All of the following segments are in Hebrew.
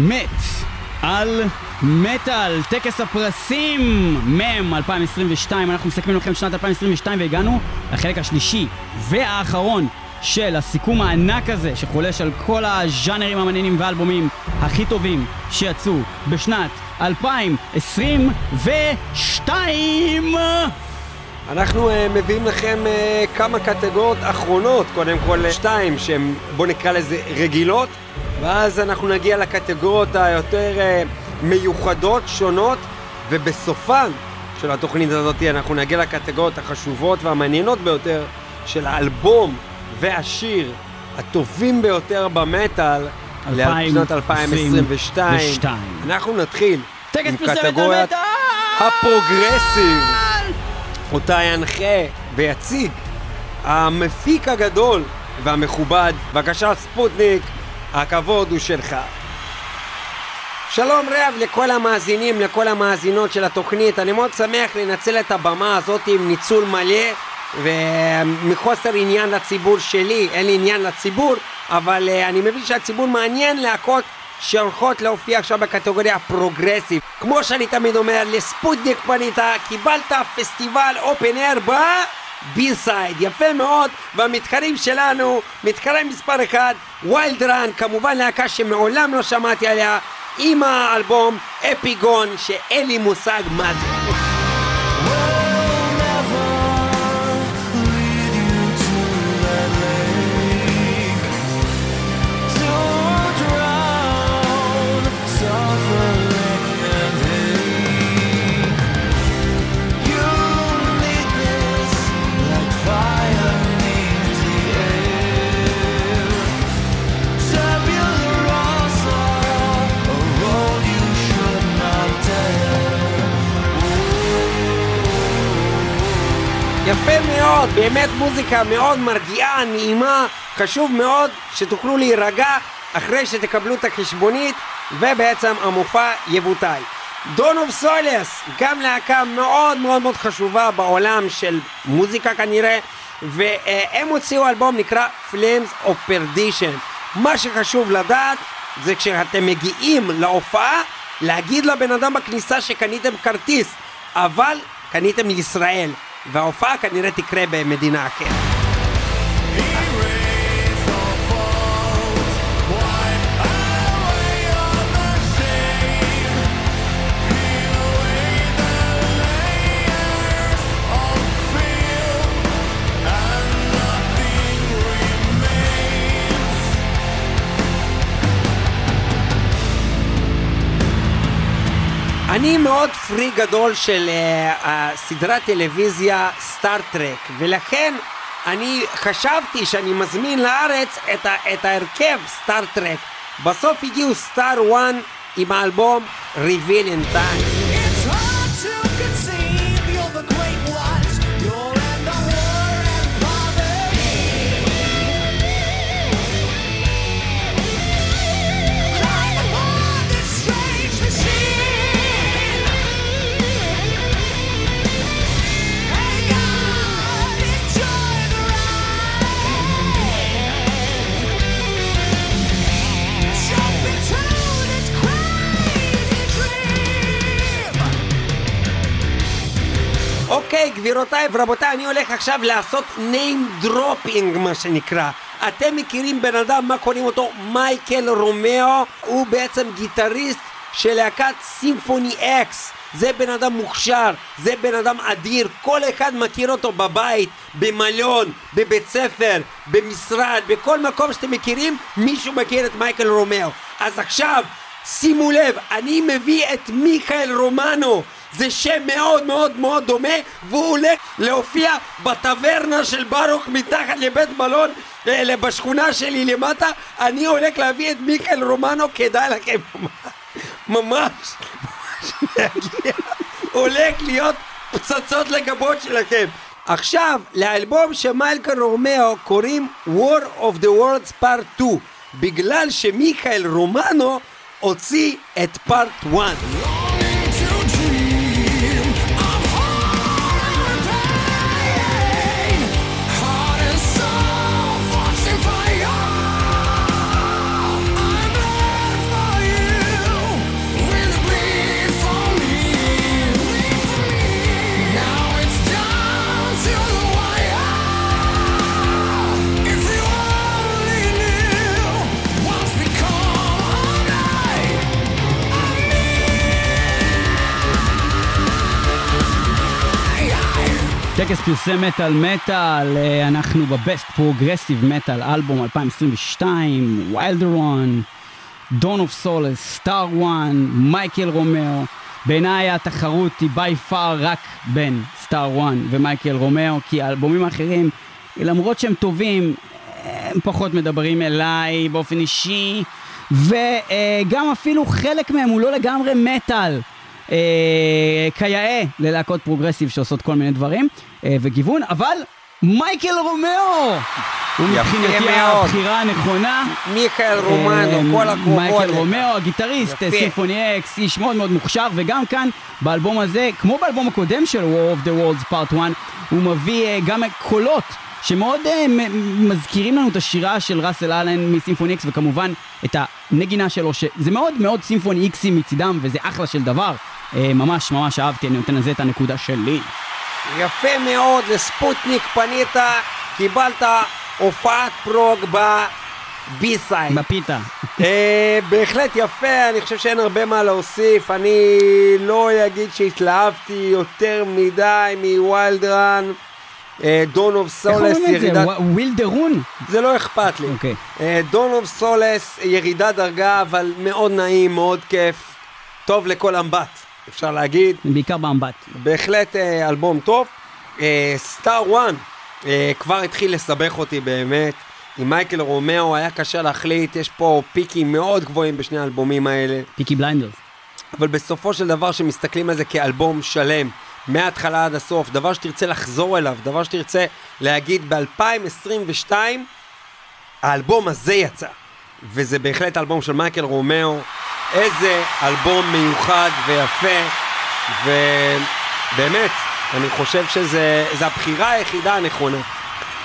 מת על מטאל, טקס הפרסים, מ' 2022, אנחנו מסכמים לכם שנת 2022 והגענו לחלק השלישי והאחרון של הסיכום הענק הזה שחולש על כל הז'אנרים המעניינים והאלבומים הכי טובים שיצאו בשנת 2022 אנחנו uh, מביאים לכם uh, כמה קטגוריות אחרונות, קודם כל שתיים שהן בוא נקרא לזה רגילות ואז אנחנו נגיע לקטגוריות היותר uh, מיוחדות, שונות ובסופן של התוכנית הזאת אנחנו נגיע לקטגוריות החשובות והמעניינות ביותר של האלבום והשיר הטובים ביותר במטאל לשנת 2022. אנחנו נתחיל עם קטגוריית הפרוגרסיב, אותה ינחה ויציג המפיק הגדול והמכובד. בבקשה, ספוטניק, הכבוד הוא שלך. שלום רב לכל המאזינים, לכל המאזינות של התוכנית. אני מאוד שמח לנצל את הבמה הזאת עם ניצול מלא ומחוסר עניין לציבור שלי, אין לי עניין לציבור, אבל אה, אני מבין שהציבור מעניין להקות שהולכות להופיע עכשיו בקטגוריה progressive. כמו שאני תמיד אומר, לספוטניק פנית, קיבלת פסטיבל אופן אייר ב... סייד, יפה מאוד, והמתחרים שלנו, מתחרה מספר אחד, ויילד רן, כמובן להקה שמעולם לא שמעתי עליה, עם האלבום אפיגון, שאין לי מושג מה זה. מאוד, באמת מוזיקה מאוד מרגיעה, נעימה, חשוב מאוד שתוכלו להירגע אחרי שתקבלו את החשבונית ובעצם המופע יבוטל. דון אוף סולס, גם להקה מאוד מאוד מאוד חשובה בעולם של מוזיקה כנראה, והם הוציאו אלבום נקרא Flames of Perdition. מה שחשוב לדעת זה כשאתם מגיעים להופעה, להגיד לבן אדם בכניסה שקניתם כרטיס, אבל קניתם לישראל. וההופעה כנראה תקרה במדינה אחרת. אני מאוד פרי גדול של uh, הסדרת טלוויזיה סטארט-טרק, ולכן אני חשבתי שאני מזמין לארץ את, ה- את ההרכב סטארט-טרק. בסוף הגיעו סטאר 1 עם האלבום Reveal in Time. אוקיי, גבירותיי ורבותיי, אני הולך עכשיו לעשות name dropping מה שנקרא. אתם מכירים בן אדם, מה קוראים אותו? מייקל רומאו, הוא בעצם גיטריסט של להקת Symphony X. זה בן אדם מוכשר, זה בן אדם אדיר, כל אחד מכיר אותו בבית, במלון, בבית ספר, במשרד, בכל מקום שאתם מכירים, מישהו מכיר את מייקל רומאו. אז עכשיו, שימו לב, אני מביא את מיכאל רומנו. זה שם מאוד מאוד מאוד דומה והוא הולך להופיע בטברנה של ברוך מתחת לבית מלון אה, בשכונה שלי למטה. אני הולך להביא את מיכאל רומנו כדאי לכם ממש הולך להיות פצצות לגבות שלכם. עכשיו לאלבום מייקל רומאו קוראים War of the Worlds Part 2 בגלל שמיכאל רומנו הוציא את פארט 1 טקס פרסי מטאל מטאל, אה, אנחנו ב best progressive metal album 2022, Wilderun, Dawn of Solace, Star One, מייקל רומאו. בעיניי התחרות היא by far רק בין Star One ומייקל רומאו, כי האלבומים האחרים, למרות שהם טובים, הם פחות מדברים אליי באופן אישי, וגם אפילו חלק מהם הוא לא לגמרי מטאל. אה, כיאה ללהקות progressive שעושות כל מיני דברים וגיוון, אבל מייקל רומאו! הוא מבחינתי הבחירה הנכונה. מיכאל רומנו, כל הכבוד. מייקל רומאו, הגיטריסט, Symphony X, איש מאוד מאוד מוכשר, וגם כאן, באלבום הזה, כמו באלבום הקודם של War of the Worlds Part 1, הוא מביא אה, גם קולות שמאוד מזכירים לנו את השירה של ראסל אלן מ Symphony X, וכמובן את הנגינה שלו, שזה מאוד מאוד סימפוני איקסי מצידם, וזה אחלה של דבר. ממש ממש אהבתי, אני נותן לזה את הנקודה שלי. יפה מאוד, לספוטניק פנית, קיבלת הופעת prog ב B-side. בפיתה. uh, בהחלט יפה, אני חושב שאין הרבה מה להוסיף. אני לא אגיד שהתלהבתי יותר מדי מ Wilderun. Dawn of Solace, ירידת... Wilderun? זה לא אכפת לי. Dawn of Solace, ירידת דרגה, אבל מאוד נעים, מאוד כיף. טוב לכל אמבט, אפשר להגיד. בעיקר באמבט. בהחלט אה, אלבום טוב. Star One כבר התחיל לסבך אותי באמת. עם מייקל רומאו היה קשה להחליט, יש פה פיקים מאוד גבוהים בשני האלבומים האלה. Peaky Blinders. אבל בסופו של דבר, שמסתכלים על זה כאלבום שלם, מההתחלה עד הסוף, דבר שתרצה לחזור אליו, דבר שתרצה להגיד ב-2022, האלבום הזה יצא. וזה בהחלט אלבום של מייקל רומאו, איזה אלבום מיוחד ויפה, ובאמת, אני חושב שזו הבחירה היחידה הנכונה.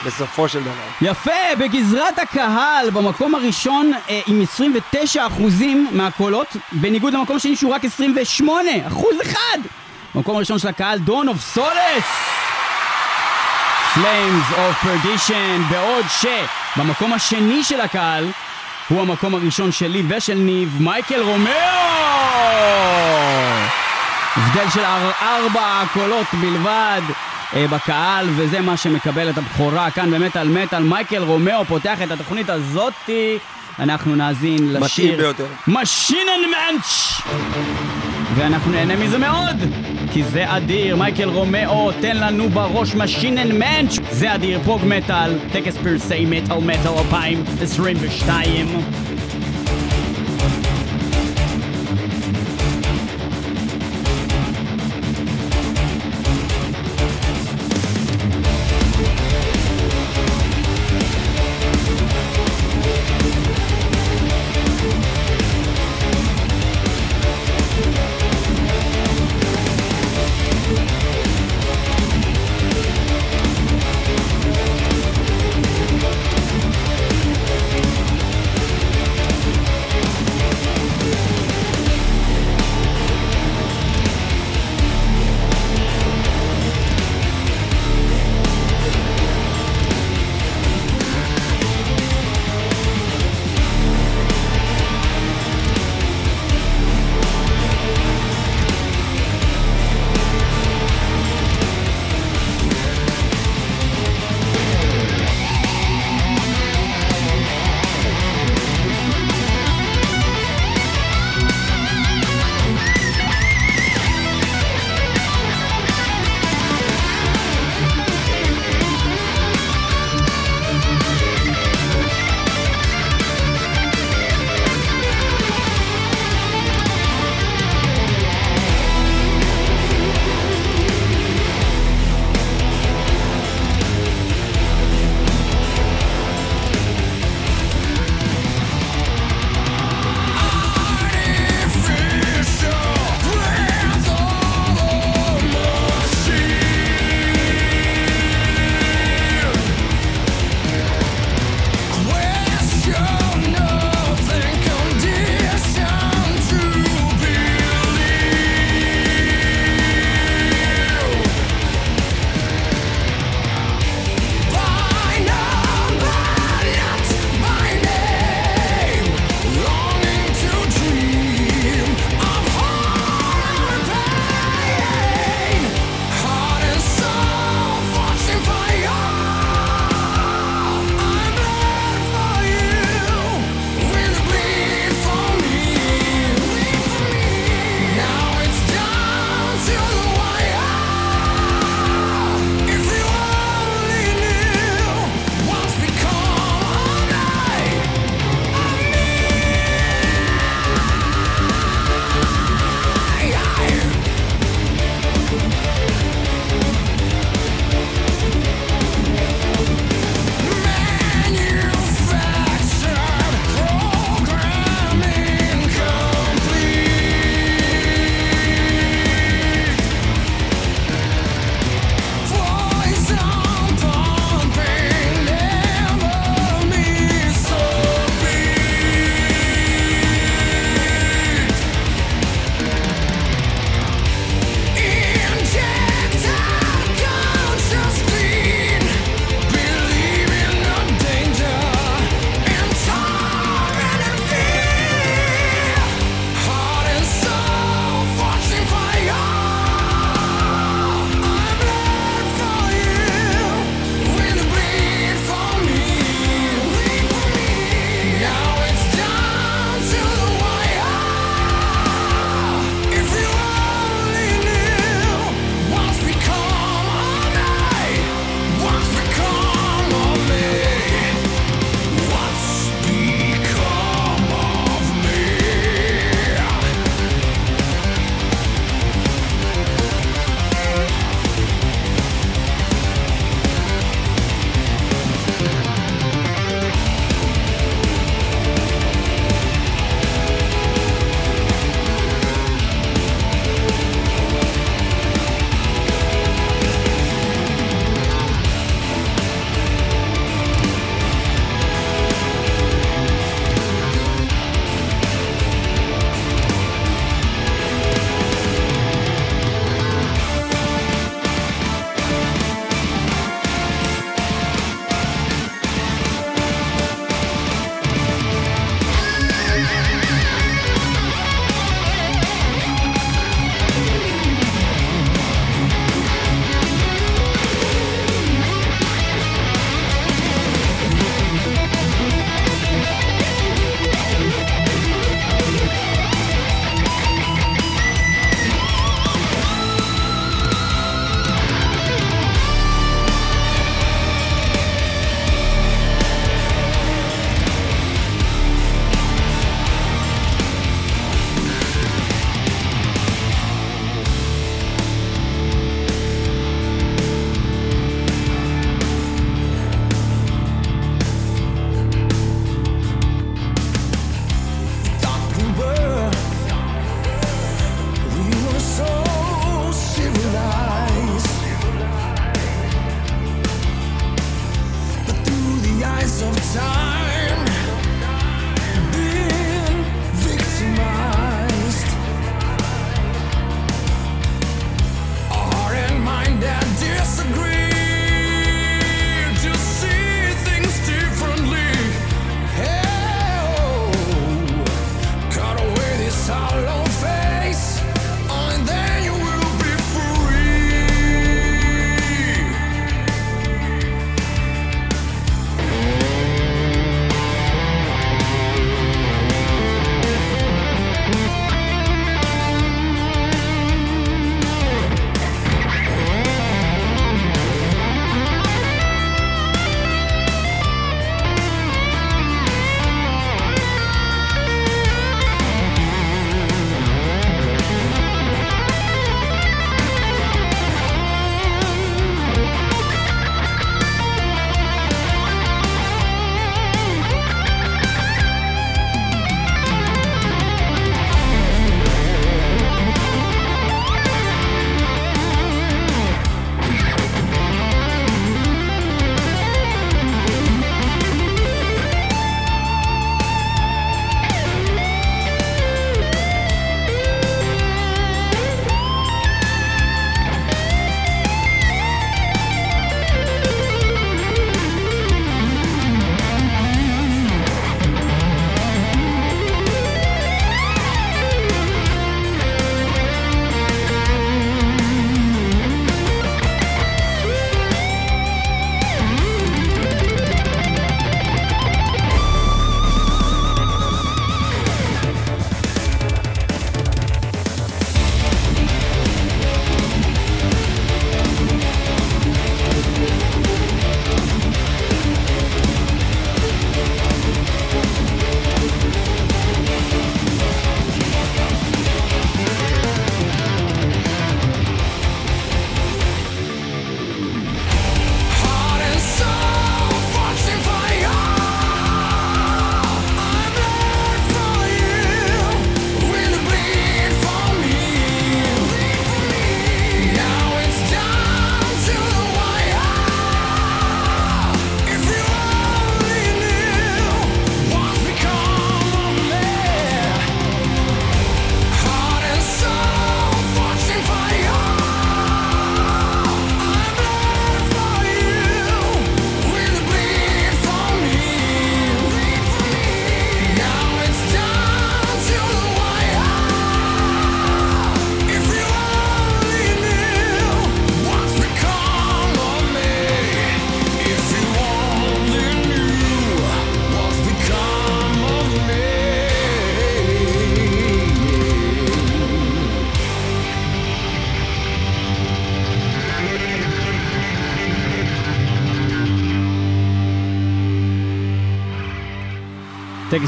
בסופו של דבר. יפה, בגזרת הקהל, במקום הראשון אה, עם 29% מהקולות, בניגוד למקום השני שהוא רק 28, אחוז אחד! במקום הראשון של הקהל, Dawn of Solace! Flames of Perdition, בעוד שבמקום השני של הקהל הוא המקום הראשון שלי ושל ניב, מייקל רומאו! הבדל של ארבע קולות בלבד אה, בקהל, וזה מה שמקבל את הבכורה כאן באמת על מטאל. מייקל רומאו פותח את התוכנית הזאתי. אנחנו נאזין לשיר Maschinenmensch ואנחנו נהנה מזה מאוד כי זה אדיר, מייקל רומאו, תן לנו בראש Maschinenmensch זה אדיר, prog metal, טקס פרסי מטאל מטאל 2022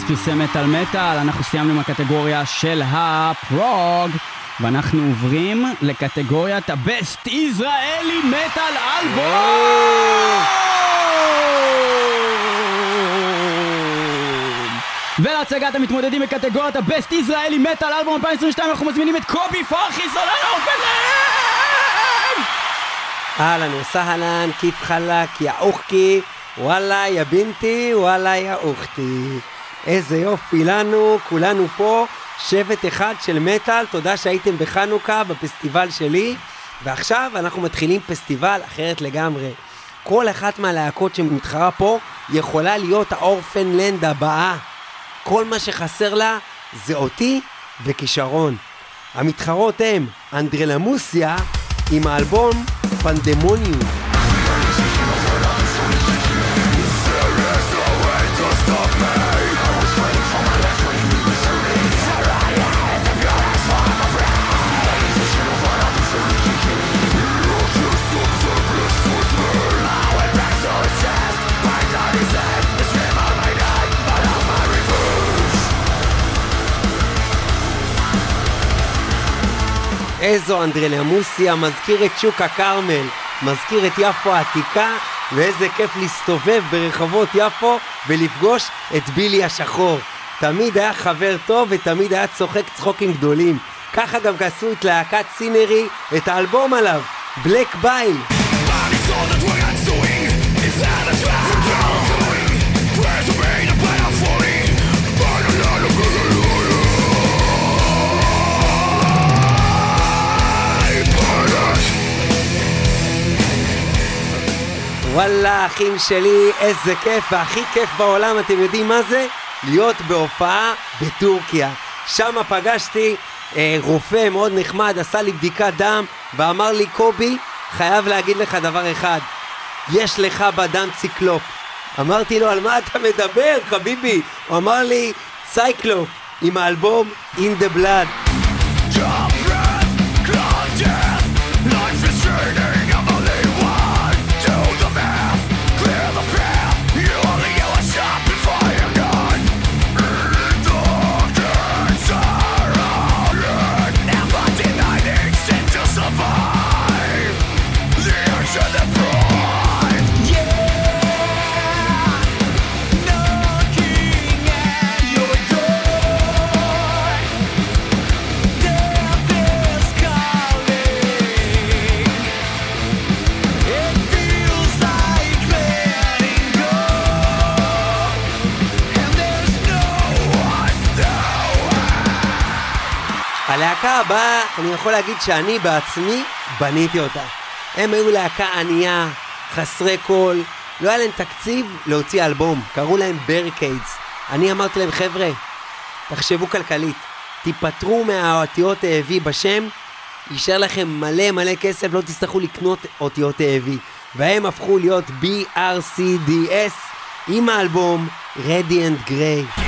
פרסם מטאל מטאל, אנחנו סיימנו עם הקטגוריה של הפרוג, ואנחנו עוברים לקטגוריית הבסט ישראלי מטאל אלבום! ולהצגת המתמודדים בקטגוריית הבסט ישראלי מטאל אלבום 2022 אנחנו מזמינים את קובי פרחי סולן האופן! אהלן וסהלן, כיף חלק, יא אוכי, וואלה יא בינתי, וואלה יא אוכתי. איזה יופי לנו, כולנו פה, שבט אחד של מטאל, תודה שהייתם בחנוכה, בפסטיבל שלי, ועכשיו אנחנו מתחילים פסטיבל אחרת לגמרי. כל אחת מהלהקות שמתחרה פה יכולה להיות האורפנלנד הבאה. כל מה שחסר לה זה אותי וכישרון. המתחרות הם אנדרלמוסיה עם האלבום פנדמוניום. איזו אנדרלמוסיה, מזכיר את שוק הכרמל, מזכיר את יפו העתיקה, ואיזה כיף להסתובב ברחובות יפו ולפגוש את בילי השחור. תמיד היה חבר טוב ותמיד היה צוחק צחוקים גדולים. ככה גם עשו את להקת סינרי, את האלבום עליו, בלק בייל. וואלה, אחים שלי, איזה כיף, והכי כיף בעולם, אתם יודעים מה זה? להיות בהופעה בטורקיה. שם פגשתי אה, רופא מאוד נחמד, עשה לי בדיקת דם, ואמר לי, קובי, חייב להגיד לך דבר אחד, יש לך בדם ציקלופ. אמרתי לו, על מה אתה מדבר, חביבי? הוא אמר לי, סייקלופ, עם האלבום In the Blood. הלהקה הבאה, אני יכול להגיד שאני בעצמי בניתי אותה. הם היו להקה ענייה, חסרי קול, לא היה להם תקציב להוציא אלבום, קראו להם Barricades. אני אמרתי להם, חבר'ה, תחשבו כלכלית, תיפטרו מהאותיות AV בשם, יישאר לכם מלא מלא כסף, לא תצטרכו לקנות אותיות AV. והם הפכו להיות BRCDS עם האלבום Radiant Grey.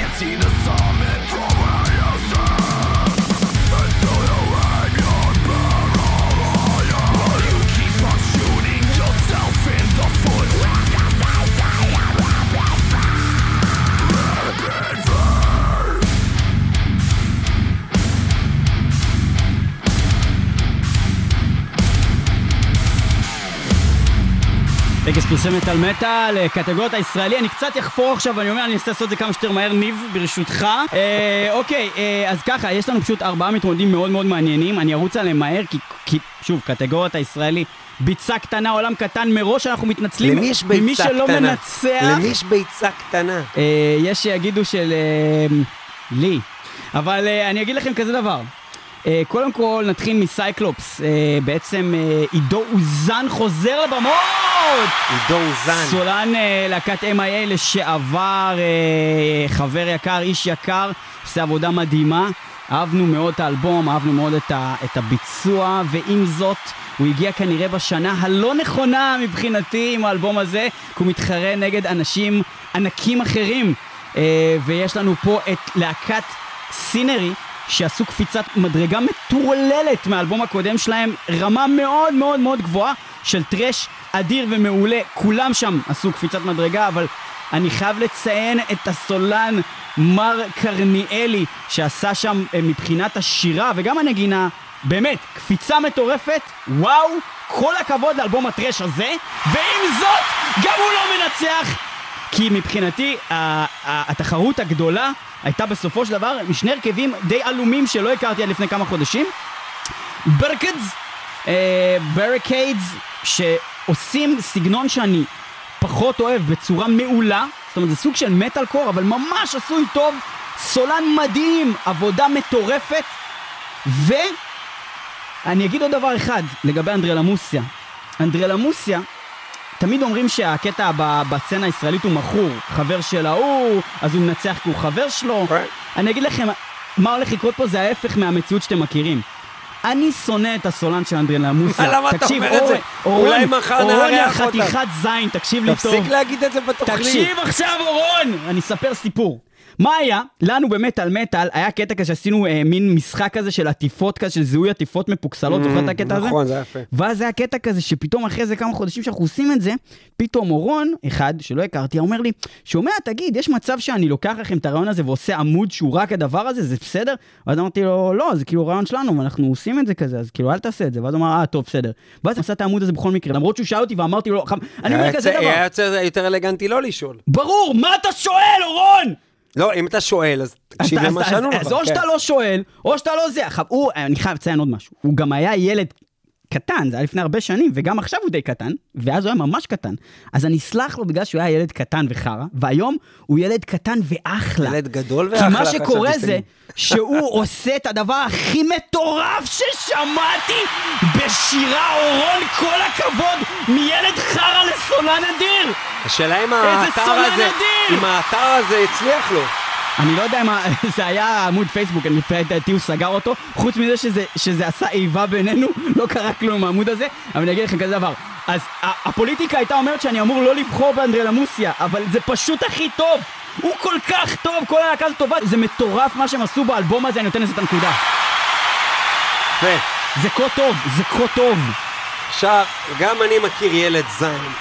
טקס פרסמת על מטאל, קטגוריות הישראלי, אני קצת אחפור עכשיו, ואני אומר, אני אנסה לעשות את זה כמה שיותר מהר, ניב, ברשותך. אה, אוקיי, אה, אז ככה, יש לנו פשוט ארבעה מתמודדים מאוד מאוד מעניינים, אני ארוץ עליהם מהר, כי, כי שוב, קטגוריות הישראלי, ביצה קטנה, עולם קטן, מראש אנחנו מתנצלים למי יש ביצה ממי שלא קטנה? מנצח. למי יש ביצה קטנה? אה, יש שיגידו של... אה, לי. אבל אה, אני אגיד לכם כזה דבר. אה, קודם כל נתחיל מסייקלופס, אה, בעצם אה, עידו אוזן חוזר לבמות! עידו אוזן. סולן להקת MIA לשעבר, חבר יקר, איש יקר, עושה עבודה מדהימה. אהבנו מאוד את האלבום, אהבנו מאוד את, ה, את הביצוע, ועם זאת, הוא הגיע כנראה בשנה הלא נכונה מבחינתי עם האלבום הזה, כי הוא מתחרה נגד אנשים ענקים אחרים. ויש לנו פה את להקת סינרי, שעשו קפיצת מדרגה מטורללת מהאלבום הקודם שלהם, רמה מאוד מאוד מאוד גבוהה של טרש אדיר ומעולה, כולם שם עשו קפיצת מדרגה, אבל אני חייב לציין את הסולן מר קרניאלי, שעשה שם אה, מבחינת השירה וגם הנגינה, באמת, קפיצה מטורפת, וואו, כל הכבוד לאלבום הטרש הזה, ועם זאת, גם הוא לא מנצח, כי מבחינתי, התחרות הגדולה הייתה בסופו של דבר משני הרכבים די עלומים שלא הכרתי עד לפני כמה חודשים. ברקדס, ברקיידס, שעושים סגנון שאני פחות אוהב בצורה מעולה, זאת אומרת זה סוג של מטאל קור, אבל ממש עשוי טוב, סולן מדהים, עבודה מטורפת, ואני אגיד עוד דבר אחד לגבי אנדרלמוסיה. אנדרלמוסיה, תמיד אומרים שהקטע בסצנה הישראלית הוא מכור, חבר של ההוא, אז הוא מנצח כי הוא חבר שלו. Right. אני אגיד לכם, מה הולך לקרות פה זה ההפך מהמציאות שאתם מכירים. אני שונא את הסולן של אנדרלמוסיה. למה אתה אומר את זה? אורון, אולי מחר אורון היא נארח אותה. החתיכת זין, תקשיב לי טוב. תפסיק להגיד את זה בתוכנית. תקשיב עכשיו אורון! אני אספר סיפור. מה היה? לנו במטאל מטאל היה קטע כזה שעשינו אה, מין משחק כזה של עטיפות כזה, של זיהוי עטיפות מפוקסלות, זוכר את הקטע הזה? נכון, זה היה יפה. ואז היה קטע כזה שפתאום אחרי איזה כמה חודשים שאנחנו עושים את זה, פתאום אורון, אחד שלא הכרתי, אומר לי, שומע, תגיד, יש מצב שאני לוקח לכם את הרעיון הזה ועושה עמוד שהוא רק הדבר הזה, זה בסדר? ואז אמרתי לו, לא, זה כאילו רעיון שלנו, ואנחנו עושים את זה כזה, אז כאילו אל תעשה את זה. ואז הוא אמר, אה, טוב, בסדר. ואז הוא עשה את העמוד הזה בכל מקרה, למרות שהוא שאל אותי ואמרתי לו, "חם- אני אומר היה כזה היה דבר, יוצא יותר אלגנטי לא לשאול. ברור, מה אתה שואל, אורון? לא, אם אתה שואל, אז תקשיב למה שענו לך. אז או כן. שאתה לא שואל, או שאתה לא זה. אני חייב לציין עוד משהו, הוא גם היה ילד קטן, זה היה לפני הרבה שנים, וגם עכשיו הוא די קטן, ואז הוא היה ממש קטן. אז אני אסלח לו בגלל שהוא היה ילד קטן וחרא, והיום הוא ילד קטן ואחלה. ילד גדול כי ואחלה. מה שקורה זה. שהוא עושה את הדבר הכי מטורף ששמעתי בשירה אורון, כל הכבוד, מילד חרא לסולן אדיר! השאלה אם האתר הזה! אם האתר הזה הצליח לו. אני לא יודע מה, זה היה עמוד פייסבוק, אני לפי דעתי הוא סגר אותו, חוץ מזה שזה, שזה עשה איבה בינינו, לא קרה כלום העמוד הזה, אבל אני אגיד לכם כזה דבר, אז הפוליטיקה הייתה אומרת שאני אמור לא לבחור באנדרלמוסיה, אבל זה פשוט הכי טוב, הוא כל כך טוב, כל הלהקה הזאת טובה, זה מטורף מה שהם עשו באלבום הזה, אני נותן לזה את הנקודה. יפה. זה כה טוב, זה כה טוב. עכשיו, גם אני מכיר ילד זין,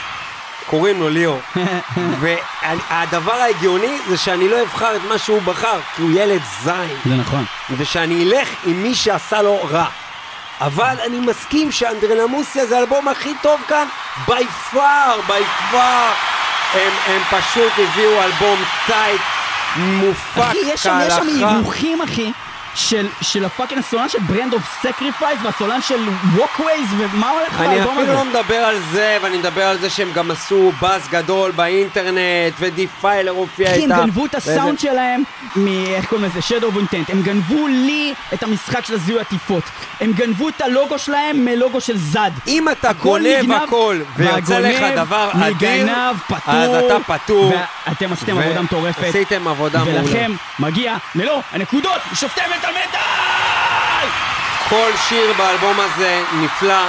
קוראים לו ליאור, והדבר ההגיוני זה שאני לא אבחר את מה שהוא בחר, כי הוא ילד זין, זה נכון. ושאני אלך עם מי שעשה לו רע. אבל אני מסכים שאנדרלמוסיה זה האלבום הכי טוב כאן, בי פאר, בי פאר. הם, הם פשוט הביאו אלבום טייט, מופק אחי, יש שם, כהלכה. הימוכים, אחי, של, של הפאקינג הסולן של ברנד אוף סקריפייס והסולן של ווקווייז, ומה הולך אני באלבום אפילו הזה? לא מדבר על זה, ואני מדבר על זה שהם גם עשו באז גדול באינטרנט, ודיפיילר הופיע איתם. הם גנבו את וזה- הסאונד שלהם מ... איך קוראים לזה? Shadow of Intent. הם גנבו לי את המשחק של הזיהוי עטיפות. הם גנבו את הלוגו שלהם מלוגו של זד. אם אתה גונב הכל, ויוצא לך דבר אדיר, נגנב, פטור. אז אתה פטור. ואתם עשיתם עבודה מטורפת. עשיתם עבודה מעולה. ולכם מגיע מלוא הנקודות לשופטי מטאל מטאל! כל שיר באלבום הזה נפלא.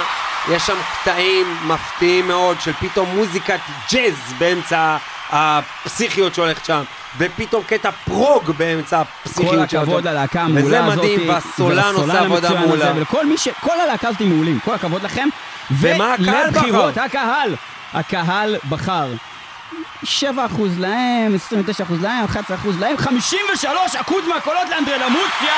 יש שם קטעים מפתיעים מאוד של פתאום מוזיקת ג'אז באמצע הפסיכיות שהולכת שם, ופתאום קטע פרוג באמצע כל הפסיכיות שהולכת הכבוד. ללהקה המעולה וזה הזאת. מדהים, והסולן עושה עבודה מעולה. ולכל מי ש... כל הלהקה הזאת מעולים, כל הכבוד לכם. ומה הקהל בחר? הקהל. הקהל בחר. 7% להם, 29% להם, 11% להם, 53% מהקולות לאנדרלמוסיה!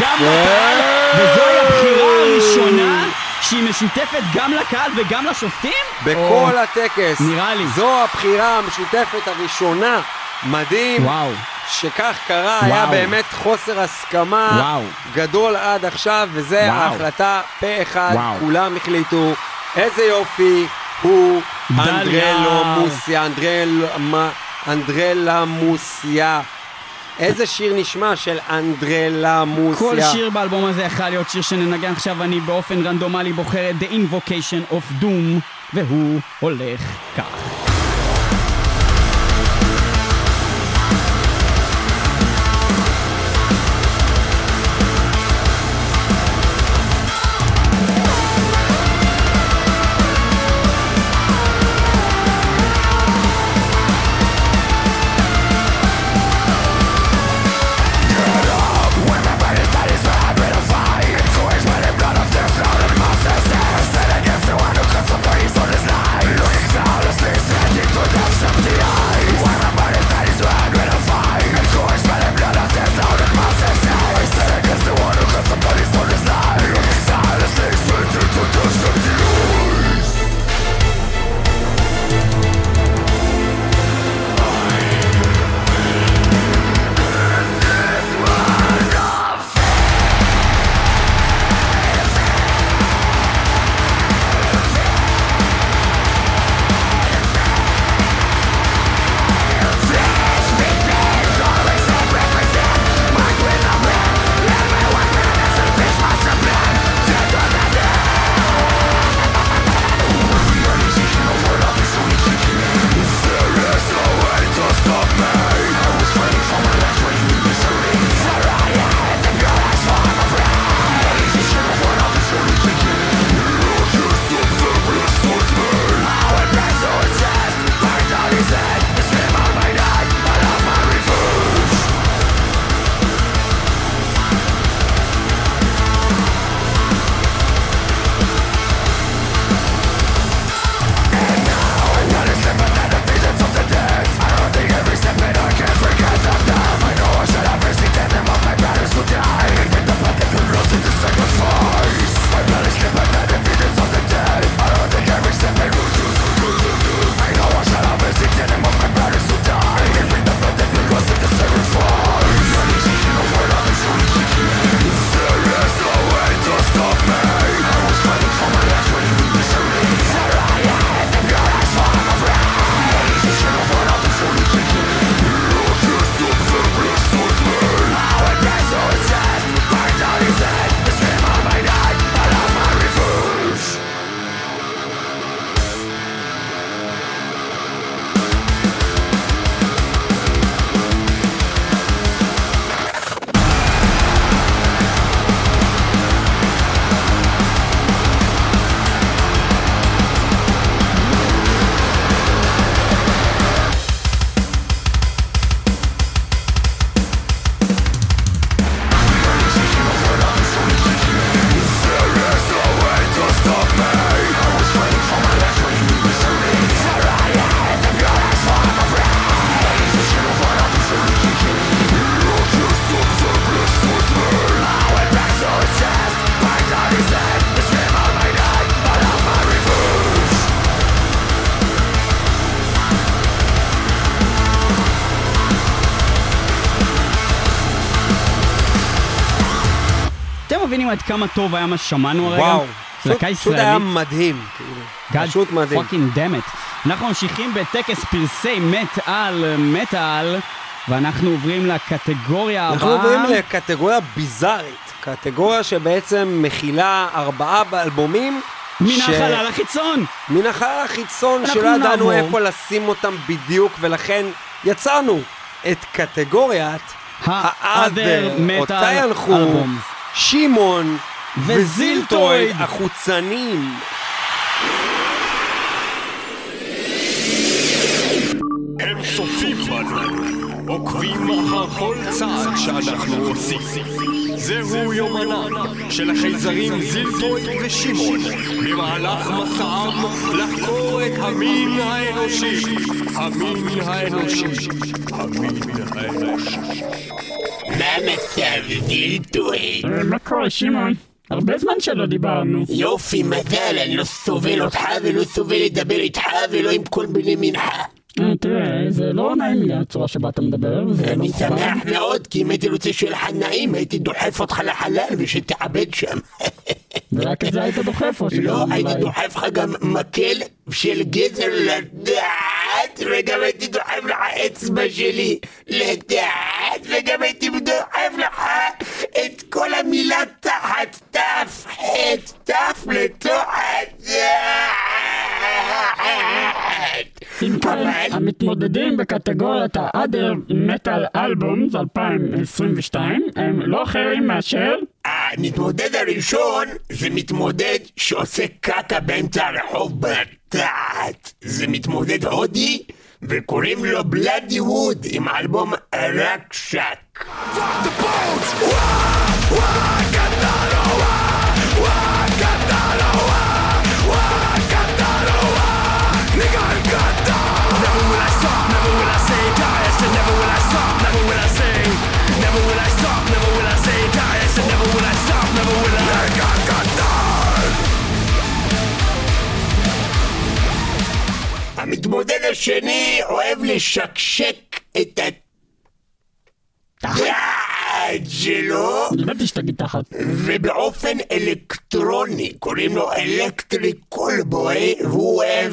גם לקהל, וזוהי הבחירה הראשונה שהיא משותפת גם לקהל וגם לשופטים? בכל או- הטקס. נראה לי. זו הבחירה המשותפת הראשונה. מדהים. וואו. שכך קרה, היה וואו. באמת חוסר הסכמה וואו. גדול עד עכשיו, וואו. ההחלטה פה אחד, וואו. כולם החליטו, איזה יופי, הוא. אנדרלו מוסיה, אנדרל- מה- אנדרלה מוסיה. איזה שיר נשמע של אנדרלה מוסיה? כל שיר באלבום הזה יכול להיות שיר שננגן עכשיו, אני באופן רנדומלי בוחר את The Invocation of Doom, והוא הולך כך. עד כמה טוב היה מה ששמענו הרגע. וואו. פשוט- פשוט היה. מדהים. כאילו. God פשוט מדהים. damn it. אנחנו ממשיכים בטקס פרסי מטאל מטאל, ואנחנו עוברים לקטגוריה הבאה. אנחנו עוברים לקטגוריה ביזארית. קטגוריה שבעצם מכילה ארבעה באלבומים. מן ש- החלל החיצון. מן החלל החיצון שלא ידענו. איפה לשים אותם בדיוק, ולכן יצרנו את קטגוריית ה-Other Metal Albums. שמעון וזילטויד. החוצנים. הם צופים בנו, עוקבים אחר כל צעד שאנחנו עושים. זהו יומנם של החייזרים זילטויד ושמעון במהלך מסעם לחקור את המין האנושי. המין האנושי. המין האנושי. מה המצב, זילטוי? מה קורה, שמעון? הרבה זמן שלא דיברנו. יופי, מזל, אני לא סובל אותך ולא סובל לדבר איתך ולא עם כל בני מנחה. אה, תראה, זה לא נעים לי הצורה שבה אתה מדבר, לא אני מכובד. שמח מאוד, כי אם הייתי רוצה שיהיה לך נעים, הייתי דוחף אותך לחלל ושתעבד שם. ורק את זה היית דוחף או לא, שגם הייתי דוחף לך גם מקל של גזר לדעת, וגם הייתי דוחף לך אצבע שלי לדעת, וגם הייתי דוחף לך את כל המילה תחת תף, חטא, תף לתוך הדעת. המתמודדים בקטגוריית ה-Other Metal Albums 2022 הם לא אחרים מאשר המתמודד הראשון זה מתמודד שעושה קקה באמצע הרחוב בתחת. זה מתמודד הודי וקוראים לו בלאדי ווד עם האלבום רק שק. המתמודד השני אוהב לשקשק את התחת שלו ידעתי שתגיד תחת. ובאופן אלקטרוני, קוראים לו אלקטריק קולבוי, והוא אוהב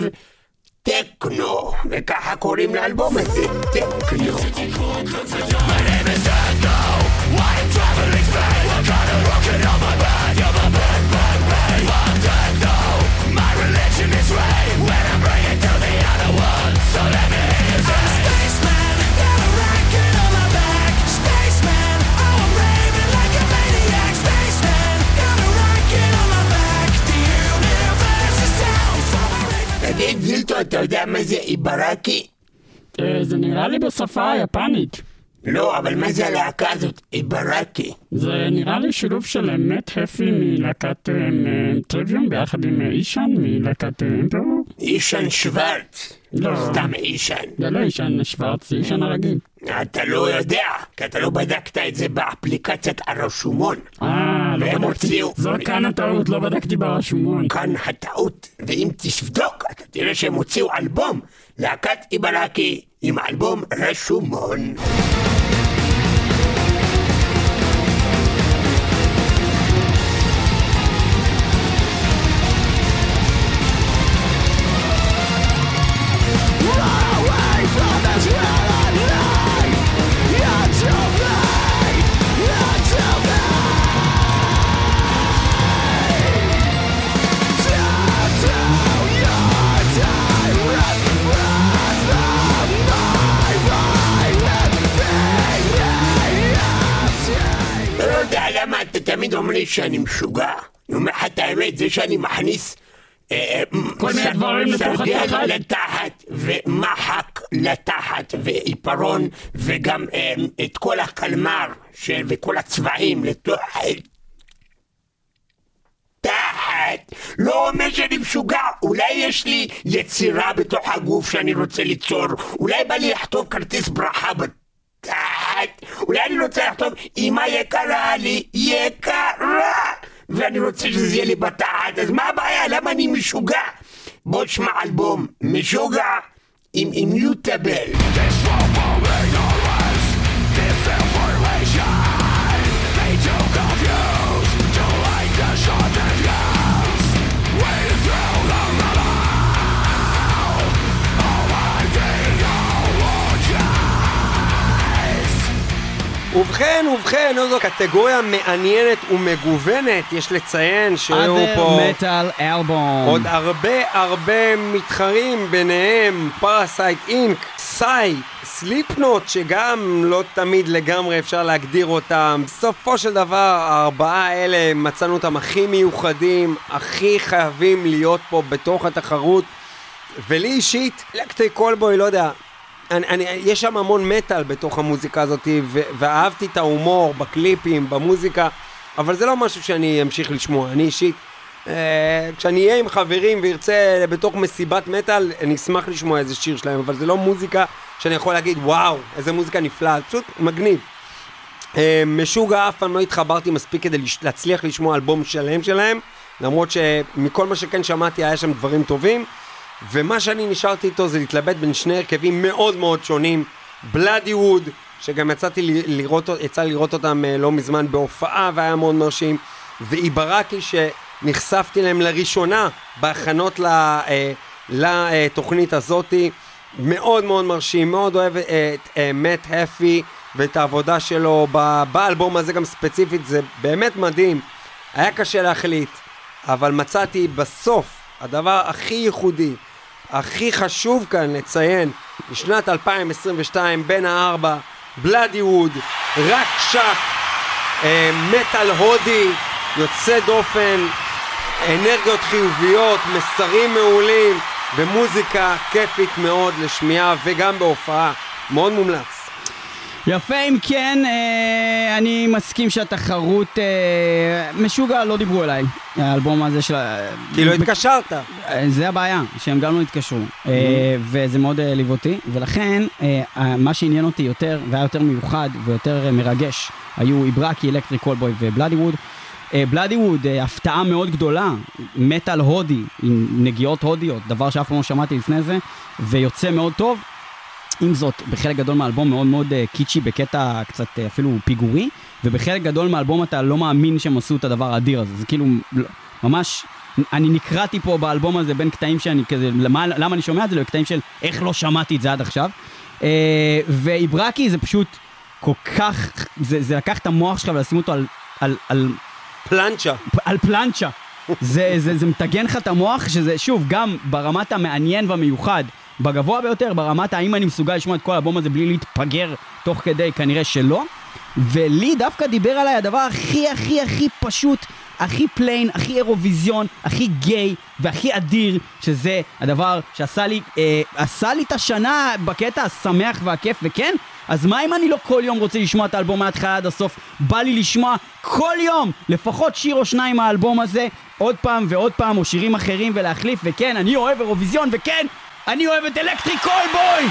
טכנו, וככה קוראים לאלבום הזה, טכנו. זילטו, אתה יודע מה זה איברקי? אה, זה נראה לי בשפה היפנית. לא, אבל מה זה הלהקה הזאת? איברקי. זה נראה לי שילוב של מאט הפי מלהקת אה, טריוויום ביחד עם אה, אישן מלהקת אה, אמפרו. אישן שוורץ. לא. סתם אישן. זה לא אישן שוורץ, זה אישן הרגיל. אתה לא יודע, כי אתה לא בדקת את זה באפליקציית הרשומון. אה, לא בדקתי. הוציאו. זו כאן הטעות, לא בדקתי ברשומון. כאן הטעות, ואם תבדוק, אתה תראה שהם הוציאו אלבום, להקת איברקי, עם אלבום רשומון. לי שאני משוגע. אני אומר לך את האמת, זה שאני מכניס... אה, אה, כל מיני דברים לתוך התחת? לתחת, ומחק לתחת, ועיפרון, וגם אה, את כל הקלמר וכל הצבעים לתוך... תחת, לא אומר שאני משוגע, אולי יש לי יצירה בתוך הגוף שאני רוצה ליצור, אולי בא לי לכתוב כרטיס ברכה בתחת, אולי אני רוצה לכתוב אמא יקרה לי, יקרה, ואני רוצה שזה יהיה לי בתחת, אז מה הבעיה? למה אני משוגע? בוא תשמע אלבום משוגע עם אימיוטבל. ובכן, ובכן, זו קטגוריה מעניינת ומגוונת, יש לציין שהיו other פה metal album. עוד הרבה הרבה מתחרים, ביניהם Parasite Inc, סאי, Slipknot, שגם לא תמיד לגמרי אפשר להגדיר אותם. בסופו של דבר, הארבעה האלה, מצאנו אותם הכי מיוחדים, הכי חייבים להיות פה בתוך התחרות. ולי אישית, Electric Callboy, לא יודע, אני, אני, יש שם המון מטאל בתוך המוזיקה הזאת, ו- ואהבתי את ההומור בקליפים, במוזיקה, אבל זה לא משהו שאני אמשיך לשמוע. אני אישית, אה, כשאני אהיה עם חברים וארצה בתוך מסיבת מטאל, אני אשמח לשמוע איזה שיר שלהם, אבל זה לא מוזיקה שאני יכול להגיד, וואו, איזה מוזיקה נפלאה, פשוט מגניב. אה, משוגע אף פעם לא התחברתי מספיק כדי לש- להצליח לשמוע אלבום שלם שלהם, למרות שמכל מה שכן שמעתי היה שם דברים טובים, ומה שאני נשארתי איתו זה להתלבט בין שני הרכבים מאוד מאוד שונים, בלאדי ווד, שגם יצאתי לראות, יצא לראות אותם אה, לא מזמן בהופעה והיה מאוד מרשים, ואיברקי שנחשפתי להם לראשונה בהכנות אה, לתוכנית הזאתי. מאוד מאוד מרשים, מאוד אוהב אה, את מאט הפי ואת העבודה שלו באלבום הזה גם ספציפית, זה באמת מדהים. היה קשה להחליט, אבל מצאתי בסוף הדבר הכי ייחודי, הכי חשוב כאן לציין, לשנת 2022, בין הארבע, בלאדי ווד, רק שק, אה, מטאל הודי, יוצא דופן, אנרגיות חיוביות, מסרים מעולים, ומוזיקה כיפית מאוד לשמיעה וגם בהופעה. מאוד מומלץ. יפה, אם כן, אה, אני מסכים שהתחרות... אה, משוגע לא דיברו אליי, האלבום הזה של... ה- כאילו ב- התקשרת. אה, זה הבעיה, שהם גם לא התקשרו, אה, וזה מאוד אה, ליווה אותי, ולכן אה, אה, מה שעניין אותי יותר, והיה יותר מיוחד ויותר אה, מרגש, היו איברקי, אלקטריק קולבוי ובלאדי ווד. אה, בלאדי ווד, אה, הפתעה מאוד גדולה, מטאל הודי, עם נגיעות הודיות, דבר שאף פעם לא שמעתי לפני זה, ויוצא מאוד טוב. עם זאת, בחלק גדול מהאלבום מאוד מאוד אה, קיצ'י בקטע קצת אה, אפילו פיגורי, ובחלק גדול מהאלבום אתה לא מאמין שהם עשו את הדבר האדיר הזה. זה כאילו לא- ממש, אני נקרעתי פה באלבום הזה בין קטעים שאני כזה, למה, למה אני שומע את זה? לקטעים של איך לא שמעתי את זה עד עכשיו. אה, ואיברקי זה פשוט כל כך, זה, זה לקח את המוח שלך ולשים אותו על, על, על פלנצ'ה. על פלנצ'ה. זה, זה, זה מטגן לך את המוח, שזה שוב, גם ברמת המעניין והמיוחד, בגבוה ביותר, ברמת האם אני מסוגל לשמוע את כל האלבום הזה בלי להתפגר תוך כדי, כנראה שלא. ולי דווקא דיבר עליי הדבר הכי הכי הכי פשוט, הכי plain, הכי אירוויזיון, הכי גיי והכי אדיר, שזה הדבר שעשה לי, אה, עשה לי את השנה בקטע השמח והכיף, וכן, אז מה אם אני לא כל יום רוצה לשמוע את האלבום מההתחלה עד הסוף? בא לי לשמוע כל יום לפחות שיר או שניים מהאלבום הזה, עוד פעם ועוד פעם, או שירים אחרים ולהחליף, וכן, אני אוהב אירוויזיון, וכן, אני אוהב את אלקטריק קולבוי!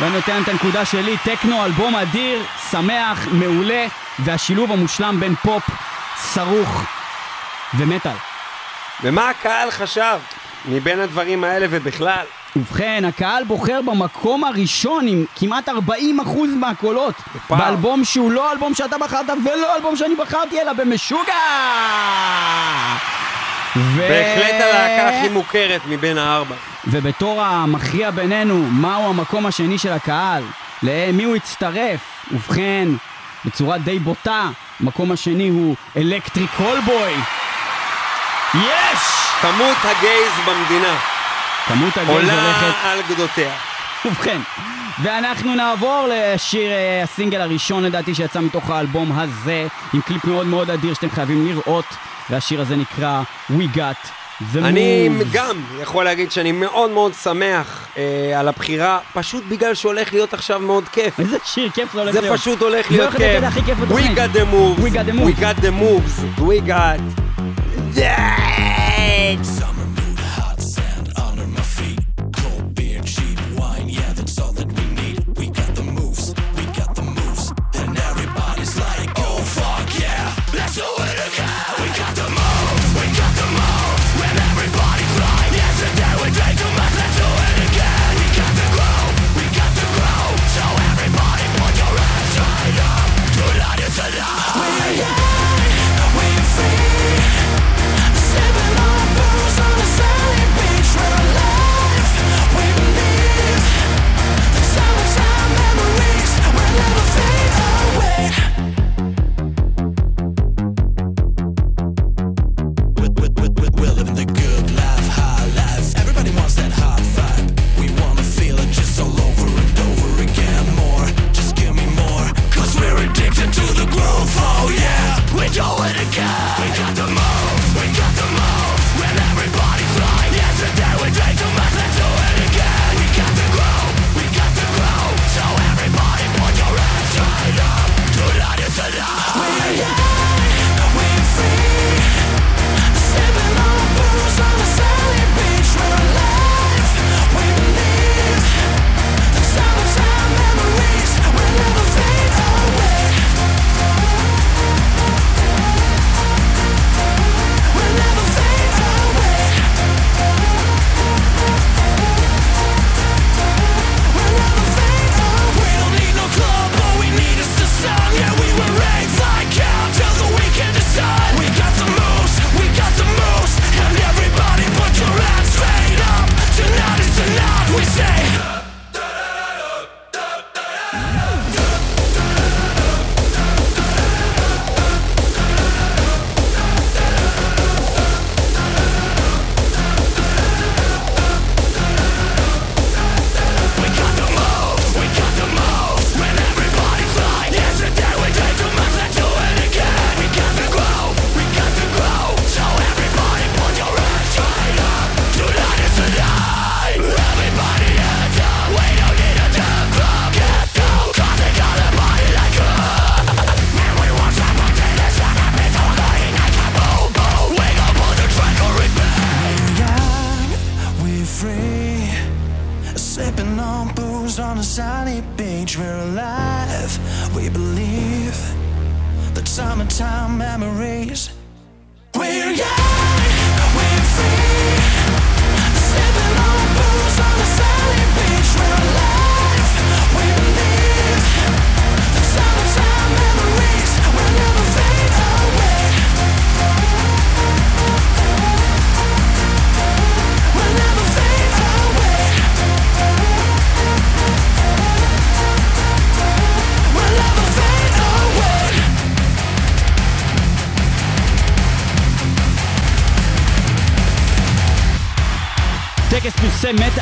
ואני נותן את הנקודה שלי, טכנו, אלבום אדיר, שמח, מעולה, והשילוב המושלם בין פופ, סרוך ומטאל. ומה הקהל חשב מבין הדברים האלה ובכלל? ובכן, הקהל בוחר במקום הראשון עם כמעט 40% מהקולות וואו. באלבום שהוא לא אלבום שאתה בחרת ולא אלבום שאני בחרתי אלא במשוגע! ו... בהחלט הלהקה הכי מוכרת מבין הארבע. ובתור המכריע בינינו, מהו המקום השני של הקהל? למי הוא הצטרף? ובכן, בצורה די בוטה, המקום השני הוא אלקטריק קולבוי. יש! כמות הגייז במדינה כמות הגייז עולה הולכת על גדותיה. ובכן, ואנחנו נעבור לשיר אה, הסינגל הראשון לדעתי שיצא מתוך האלבום הזה, עם קליפ מאוד מאוד אדיר שאתם חייבים לראות, והשיר הזה נקרא We Got אני. גם יכול להגיד שאני מאוד מאוד שמח אה, על הבחירה, פשוט בגלל שהולך להיות עכשיו מאוד כיף. איזה שיר כיף זה הולך זה להיות. פשוט הולך זה להיות הולך להיות כיף. הכי כיף We בתוכנית. got the moves. We got the moves. We got the moves. We got... Yeah!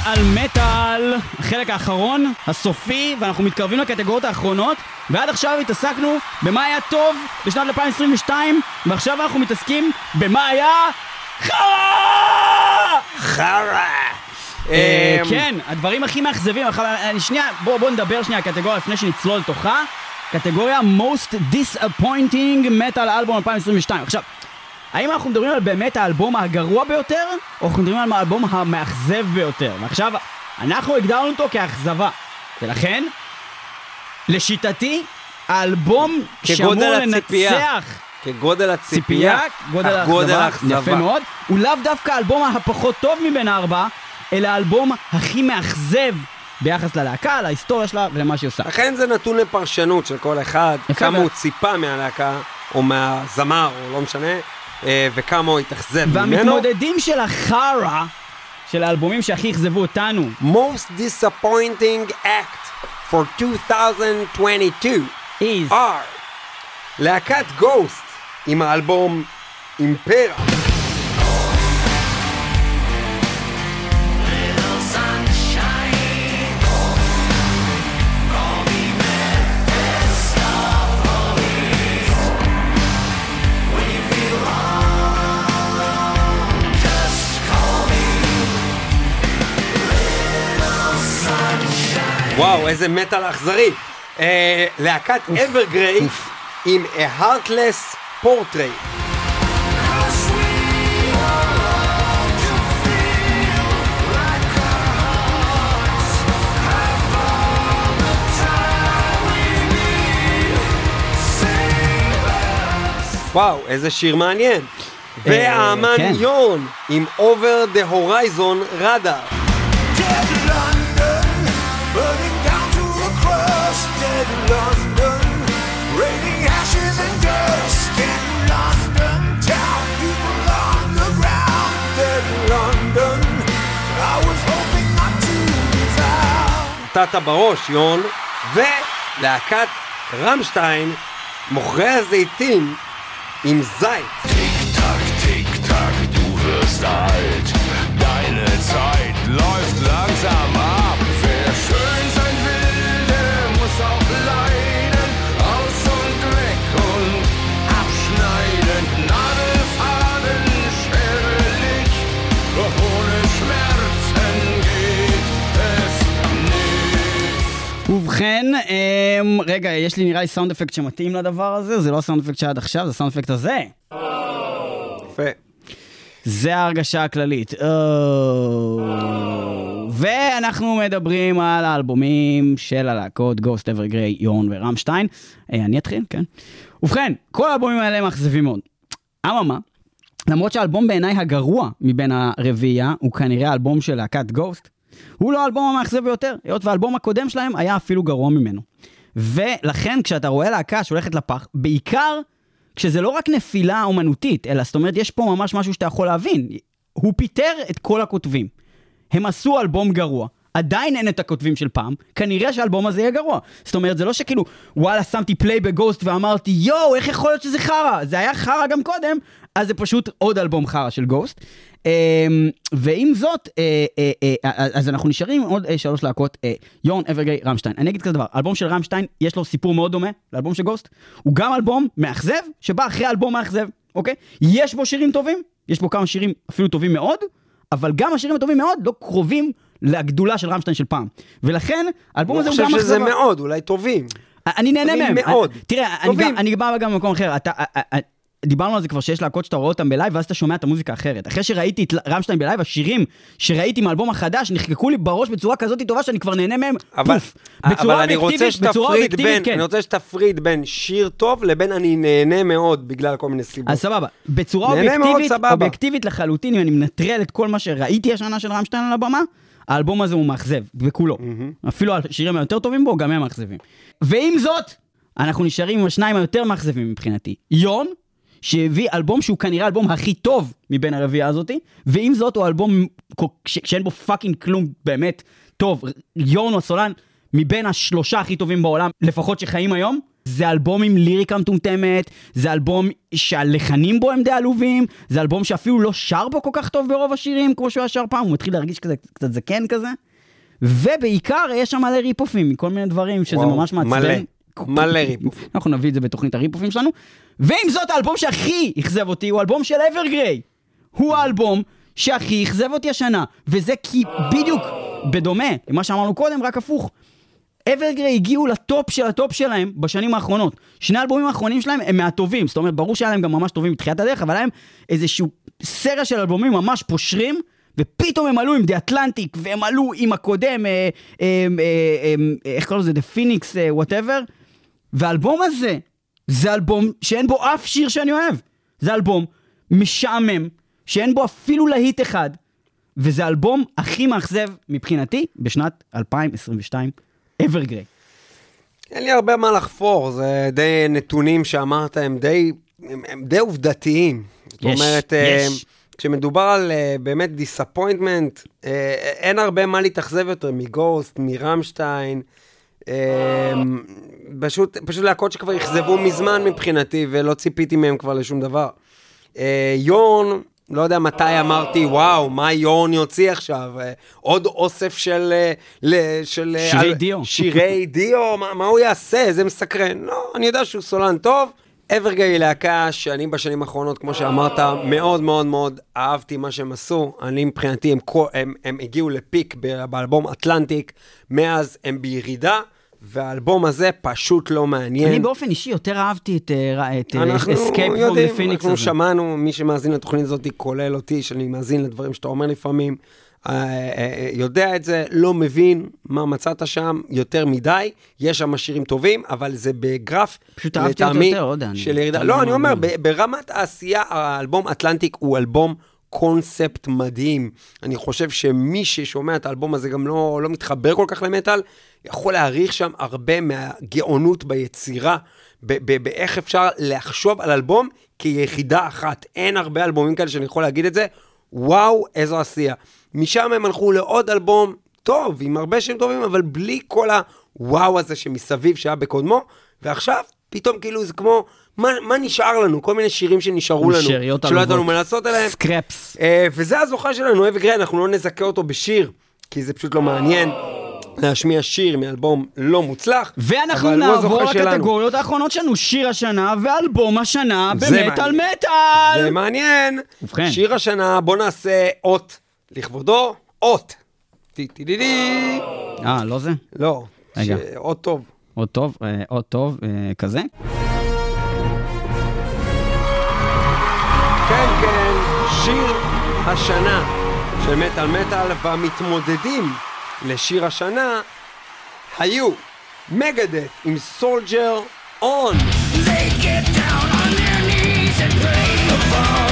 על מטאל, החלק האחרון, הסופי, ואנחנו מתקרבים לקטגוריות האחרונות, ועד עכשיו התעסקנו במה היה טוב בשנת 2022, ועכשיו אנחנו מתעסקים במה היה חרא! חרא! אה, אמ, כן, הדברים הכי מאכזבים, אני- שנייה, בוא, בוא נדבר שנייה על קטגוריה לפני שנצלול לתוכה. קטגוריה most disappointing metal album 2022. עכשיו, האם אנחנו מדברים על באמת האלבום הגרוע ביותר, או אנחנו מדברים על האלבום המאכזב ביותר? ועכשיו, אנחנו הגדרנו אותו כאכזבה, ולכן, לשיטתי, האלבום שאמור. לנצח כגודל הציפייה, ציפייה, גודל האכזבה, יפה. מאוד. הוא לאו דווקא האלבום הפחות טוב מבין הארבעה, אלא האלבום הכי מאכזב ביחס ללהקה, להיסטוריה שלה ולמה שהיא עושה. לכן זה נתון לפרשנות של כל אחד, כמה ו- הוא ציפה מהלהקה, או מהזמר, או לא משנה, וכמה הוא התאכזב ממנו. והמתמודדים של החרא, של האלבומים שהכי אכזבו אותנו, most disappointing act for 2022 is are להקת גוסט עם האלבום אימפרה. וואו, איזה מטאל אכזרי. אה, להקת אברגריי עם A Heartless Portrait. וואו, איזה שיר מעניין. והאמן כן. יון עם Over the Horizon Radar. נתת בראש, יון, ולהקת רמשטיין, מוכרי הזיתים עם זית. Tick-Tack, Tick-Tack, du wirst alt. Deine Zeit läuft langsam ובכן, אמ, רגע, יש לי נראה לי סאונד אפקט שמתאים לדבר הזה, זה לא הסאונד אפקט שעד עכשיו, זה הסאונד אפקט הזה. יפה. זה ההרגשה הכללית. ואנחנו מדברים על האלבומים של הלהקות גוסט אברגריי, יורן ורמשטיין. אה, אני אתחיל, כן. ובכן, כל האלבומים האלה מאכזבים מאוד. אממה, למרות שהאלבום בעיניי הגרוע מבין הרביעייה הוא כנראה האלבום של להקת גוסט, הוא לא האלבום המאכזב ביותר, היות והאלבום הקודם שלהם היה אפילו גרוע ממנו. ולכן כשאתה רואה להקה שהולכת לפח, בעיקר כשזה לא רק נפילה אומנותית, אלא זאת אומרת יש פה ממש משהו שאתה יכול להבין. הוא פיטר את כל הכותבים. הם עשו אלבום גרוע. עדיין אין את הכותבים של פעם, כנראה שהאלבום הזה יהיה גרוע. זאת אומרת, זה לא שכאילו, וואלה, שמתי פליי בגוסט ואמרתי, יואו, איך יכול להיות שזה חרא? זה היה חרא גם קודם, אז זה פשוט עוד אלבום חרא של גוסט. אמ, ועם זאת, אה, אה, אה, אז אנחנו נשארים עוד שלוש להקות, יורן, אברגריי, רמשטיין. אני אגיד כזה דבר, האלבום של רמשטיין, יש לו סיפור מאוד דומה לאלבום של גוסט. הוא גם אלבום מאכזב, שבא אחרי אלבום מאכזב, אוקיי? יש בו שירים טובים, יש בו כמה שירים אפילו טובים מאוד, אבל גם השירים הטובים מאוד לא קרובים לגדולה של רמשטיין של פעם. ולכן, האלבום אני הזה הוא חושב גם שזה אכזבה. מאוד, אולי טובים. אני נהנה מהם. מאוד. אני- תראה, אני אני בא גם במקום אחר. דיברנו על זה כבר שיש להקות שאתה רואה אותם בלייב, ואז אתה שומע את המוזיקה אחרת. אחרי שראיתי את רמשטיין בלייב, השירים שראיתי מהאלבום החדש נחקקו לי בראש בצורה כזאת טובה שאני כבר נהנה מהם, אבל, פוף. בצורה אבל אני רוצה אובייקטיבית, בצורה שתפריד אובייקטיבית, בין, כן. אני רוצה שתפריד בין שיר טוב לבין אני נהנה מאוד בגלל כל מיני סיבות. אז סבבה, בצורה אובייקטיבית, סבבה. אובייקטיבית לחלוטין, אם אני מנטרל את כל מה שראיתי השנה של רמשטיין על הבמה, האלבום הזה הוא מאכזב, בכולו. אפילו השירים היותר טובים בו, גם הם מאכזבים. ועם זאת, אנחנו נשארים עם השניים היותר מאכזבים מבחינתי. יורן, שהביא אלבום שהוא כנראה האלבום הכי טוב מבין הרביעייה הזאתי, ועם זאת הוא אלבום ש- שאין בו fucking כלום באמת טוב. יורן הוא הסולן מבין השלושה הכי טובים בעולם, לפחות שחיים היום. זה אלבום עם ליריקה מטומטמת, זה אלבום שהלחנים בו הם די עלובים, זה אלבום שאפילו לא שר בו כל כך טוב ברוב השירים כמו שהוא היה שר פעם, הוא מתחיל להרגיש כזה, קצת זקן כזה. ובעיקר יש שם מלא rip-off ים מכל מיני דברים שזה וואו, ממש מעצבן. מלא, מלא rip-off ים. אנחנו נביא את זה בתוכנית ה rip-off ים שלנו. ועם זאת, האלבום שהכי אכזב אותי הוא האלבום של Evergrey. הוא האלבום שהכי אכזב אותי השנה. וזה כי בדיוק בדומה למה שאמרנו קודם, רק הפוך. Evergrey הגיעו לטופ של הטופ שלהם בשנים האחרונות. שני האלבומים האחרונים שלהם הם מהטובים, זאת אומרת, ברור שהיה להם גם ממש טובים בתחילת הדרך, אבל היה להם איזשהו סריה של אלבומים ממש פושרים, ופתאום הם עלו עם The Atlantic, והם עלו עם הקודם, אה, אה, אה, אה, אה, איך קוראים לזה, The Phoenix, whatever, והאלבום הזה, זה אלבום שאין בו אף שיר שאני אוהב. זה אלבום משעמם, שאין בו אפילו להיט אחד, וזה האלבום הכי מאכזב מבחינתי בשנת 2022, Evergrey. אין לי הרבה מה לחפור, זה די נתונים שאמרת, הם די, הם, הם די עובדתיים. זאת יש, אומרת, אה, יש. כשמדובר על אה, באמת disappointment, אין הרבה מה להתאכזב יותר מ Ghost, מ Rammstein. פשוט, פשוט להקות שכבר אכזבו מזמן מבחינתי, ולא ציפיתי מהם כבר לשום דבר. אה, יורן, לא יודע מתי אמרתי, וואו, מה יורן יוציא עכשיו? אה, עוד אוסף של... אה, ל- של אה, שירי על- דיו. שירי דיו, מה, מה הוא יעשה? איזה מסקרן. לא, אני יודע שהוא סולן טוב. אברגי היא להקה שאני בשנים האחרונות, כמו שאמרת, מאוד מאוד מאוד אהבתי מה שהם עשו. אני מבחינתי, הם, הם, הם הגיעו לפיק באלבום אטלנטיק, מאז הם בירידה, והאלבום הזה פשוט לא מעניין. אני באופן אישי יותר אהבתי את אה, את, אה, אנחנו Escape from יודעים, the Phoenix אנחנו הזה. שמענו, מי שמאזין לתוכנית הזאת, כולל אותי, שאני מאזין לדברים שאתה אומר לפעמים, אה, אה, אה, יודע את זה, לא מבין מה מצאת שם יותר מדי, יש שם שירים טובים, אבל זה בגרף, פשוט אהבתי אותו יותר, יודע, אני- של ירידה. לא, אני אומר, ברמת העשייה, האלבום אטלנטיק הוא אלבום קונספט מדהים. אני חושב שמי ששומע את האלבום הזה גם לא, לא מתחבר כל כך למטאל, יכול להעריך שם הרבה מהגאונות ביצירה, באיך אפשר לחשוב על אלבום כיחידה אחת. אין הרבה אלבומים כאלה שאני יכול להגיד את זה, וואו, איזו עשייה. משם הם הלכו לעוד אלבום טוב, עם הרבה שירים טובים, אבל בלי כל הוואו הזה שמסביב שהיה בקודמו, ועכשיו פתאום כאילו זה כמו, מה, מה נשאר לנו? כל מיני שירים שנשארו לנו, שלא ידענו. מה לעשות עליהם. סקרפס. אה, וזה הזוכה שלנו, אבי גריי, אנחנו לא נזכה אותו בשיר, כי זה פשוט לא מעניין להשמיע שיר מאלבום לא מוצלח. ואנחנו נעבור. לקטגוריות האחרונות שלנו, שיר השנה ואלבום השנה במטאל. מטאל. זה מעניין. ובכן. שיר השנה, בוא נעשה אות לכבודו, אות. טי טי טי טי. אה, לא זה? לא, רגע. אות טוב. עוד טוב, אה, עוד טוב, אה, כזה. כן, כן, שיר השנה של מטאל מטאל, והמתמודדים לשיר השנה היו מגדף עם סולג'ר און. They get down on their knees and pray the battles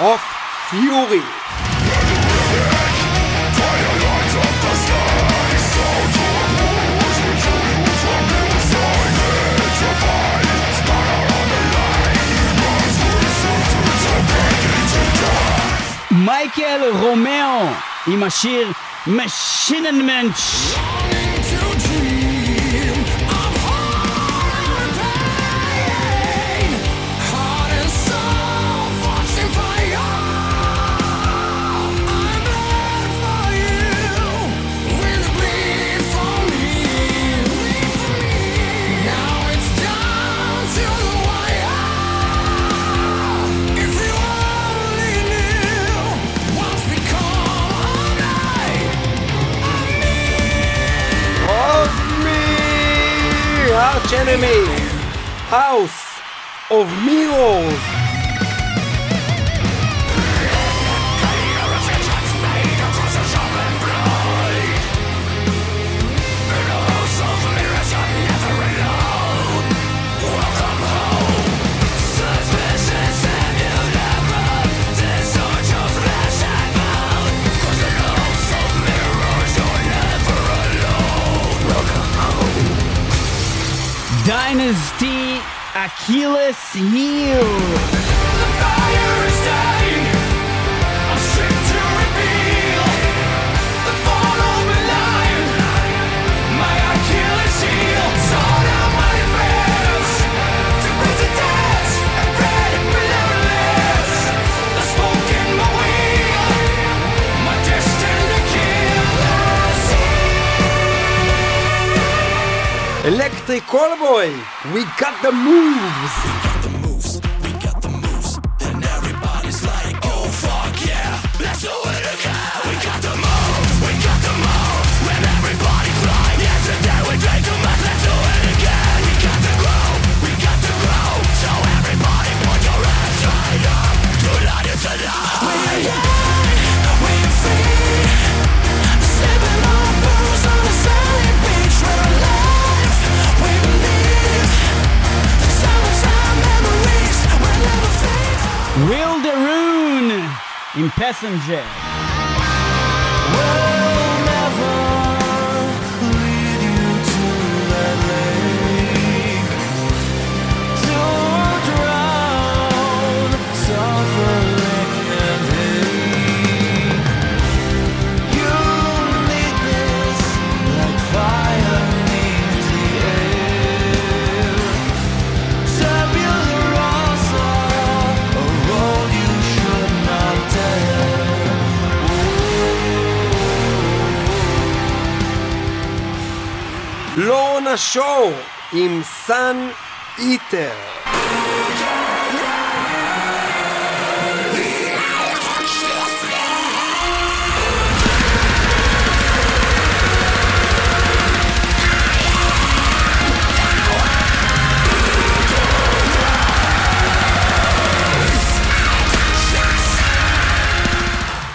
of Fury. מייקל רומאו עם השיר Machine Mensch. Arch enemy, house of mirrors. Dynasty Achilles heel. Electric Callboy, we got the moves. עם פסנג'ר. לורנה שור עם סאן איטר.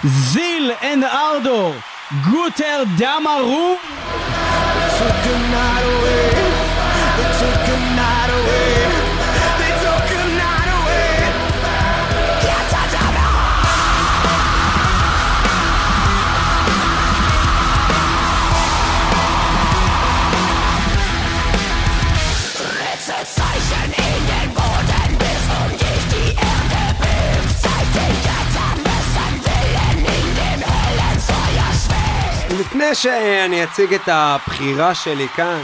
זיל אנד ארדור, tonight away לפני שאני אציג את הבחירה שלי כאן,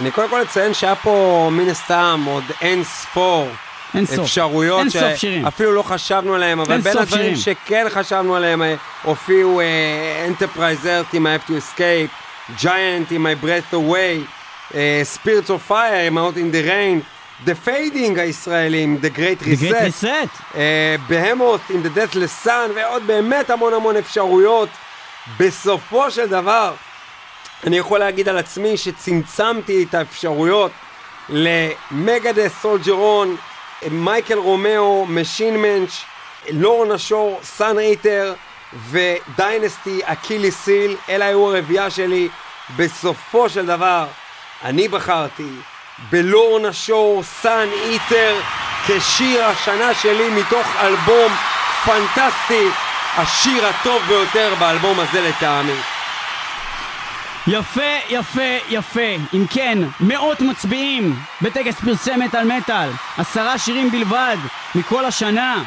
אני קודם כל אציין שהיה פה מן הסתם עוד אין ספור אין סוף. אפשרויות אין סוף שירים. שאפילו לא חשבנו עליהם, אבל בין הדברים שירים. שכן חשבנו עליהם אה, הופיעו Enterprise Earth עם I Have to Escape, Giant עם My Breath Away, אה, Spirits of Fire עם Out in the Rain, The Fading הישראלים, The Great The Great Reset. Reset. Behemoth עם The Deathless Sun ועוד באמת המון המון אפשרויות. בסופו של דבר, אני יכול להגיד על עצמי שצמצמתי את האפשרויות ל Megadeth Soldier On, Michael Romeo, Maschinenmensch, Lorna Shore, Sun Eater ו Dynazty Achilles Heel, אלה היו הרביעייה שלי. בסופו של דבר, אני בחרתי ב Lorna Shore, Sun Eater, כשיר השנה שלי מתוך אלבום פנטסטי, השיר הטוב ביותר באלבום הזה לטעמי. יפה, יפה, יפה. אם כן, מאות מצביעים בטקס פרסמת על מטאל. עשרה שירים בלבד מכל השנה.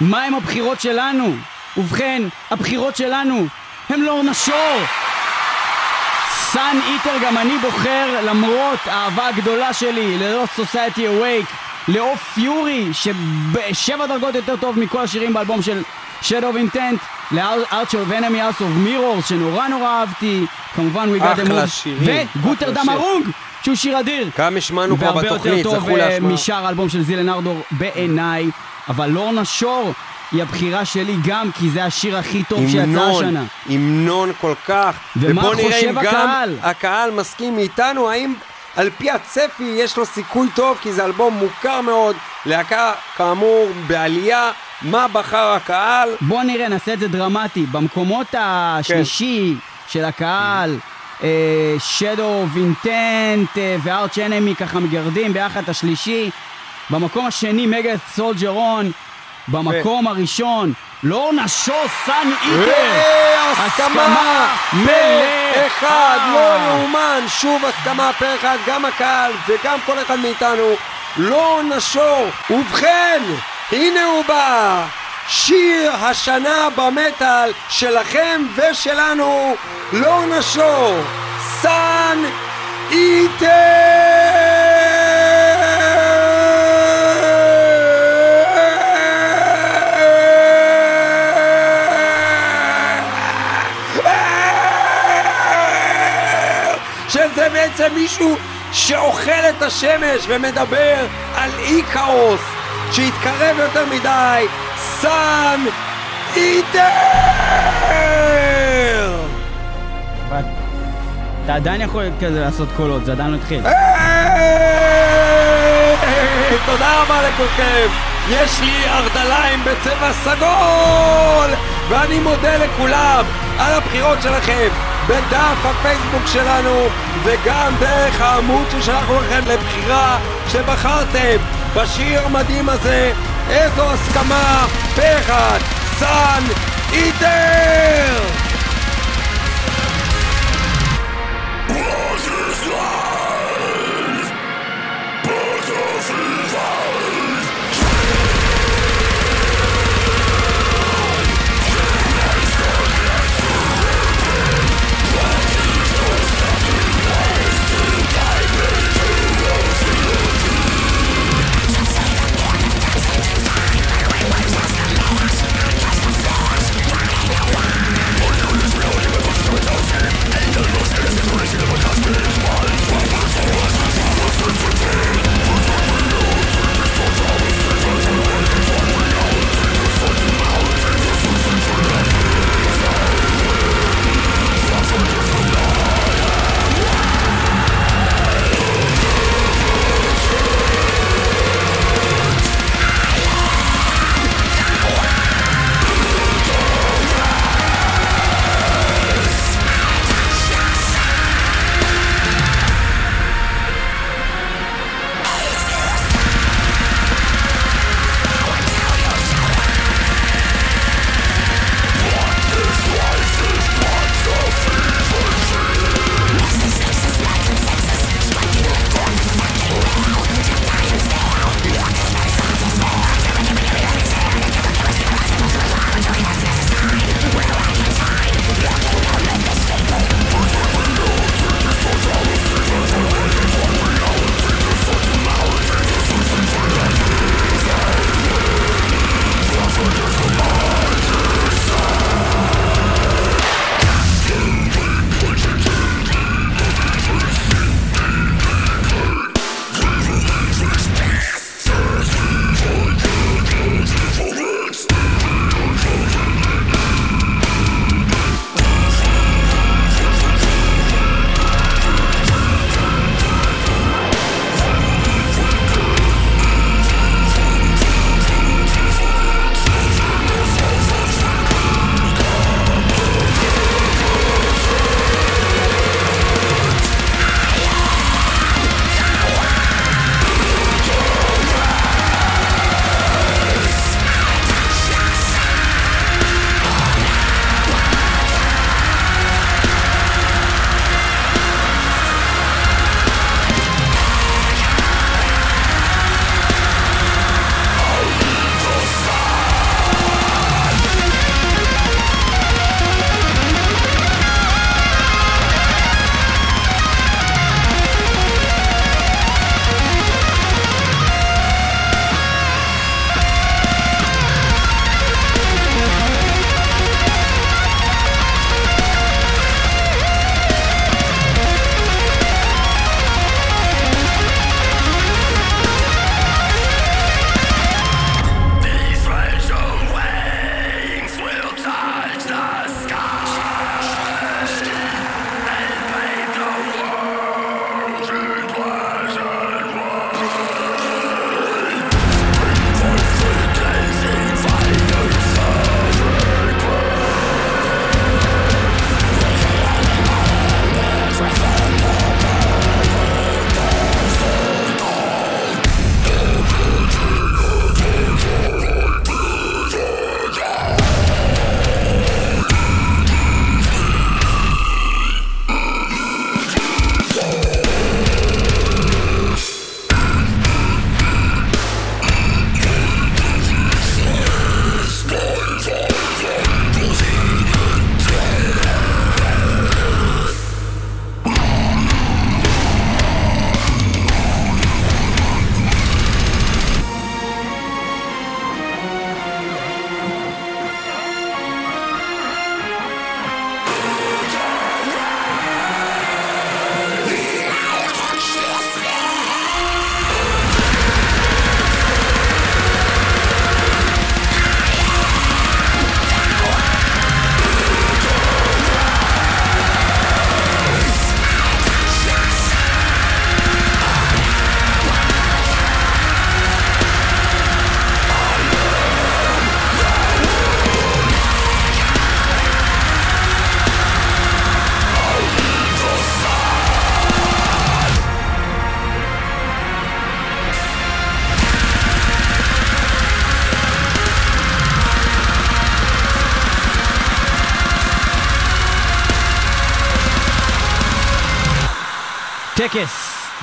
מהם הבחירות שלנו? ובכן, הבחירות שלנו הם לאורנה שור. סאן איטר גם אני בוחר למרות האהבה הגדולה שלי ללא סוסייטי אווייק לאוף פיורי שבשבע דרגות יותר טוב מכל השירים באלבום של Shadow of Intent לארצ'ר Enemy House of Mirrors שנורא נורא אהבתי כמובן We Got Them אחלה Moved שירים, וגוטר אחלה דם שיר. הרוג שהוא שיר אדיר גם השמענו כבר והרבה יותר בתוכנית, טוב זכו אה. משאר האלבום של זילן ארדור בעיניי אבל לורנה שור היא הבחירה שלי גם כי זה השיר הכי טוב שיצא המנון, השנה המנון כל כך. ומה ובוא נראה אם גם הקהל? מסכים מאיתנו, האם על פי הצפי יש לו סיכוי טוב, כי זה אלבום מוכר מאוד, להקה כאמור בעלייה, מה בחר הקהל? בוא נראה, נעשה את זה דרמטי. במקומות השלישי של הקהל, Intent אה, ו-Arch Enemy ככה מגרדים ביחד את השלישי. במקום השני, מגה סולג'רון. במקום הראשון, לורנה שו סאן איטר. הסכמה פה. אחד, לא יאומן, שוב הסכמה פה אחד, גם הקהל וגם כל אחד מאיתנו, לא נשור. ובכן, הנה הוא בא, שיר השנה במטאל שלכם ושלנו, לא נשור, סאן איטר! בעצם מישהו שאוכל את השמש ומדבר על אי כאוס שהתקרב יותר מדי, סאן איטר! אתה עדיין יכול כזה לעשות קולות, זה עדיין לא התחיל. תודה רבה לכולכם. יש לי ארדליים בצבע סגול! ואני מודה לכולם על הבחירות שלכם בדף הפייסבוק שלנו וגם דרך העמוד ששלחנו לכם לבחירה שבחרתם בשיר המדהים הזה. איזו הסכמה! פה אחד, סאן איטר!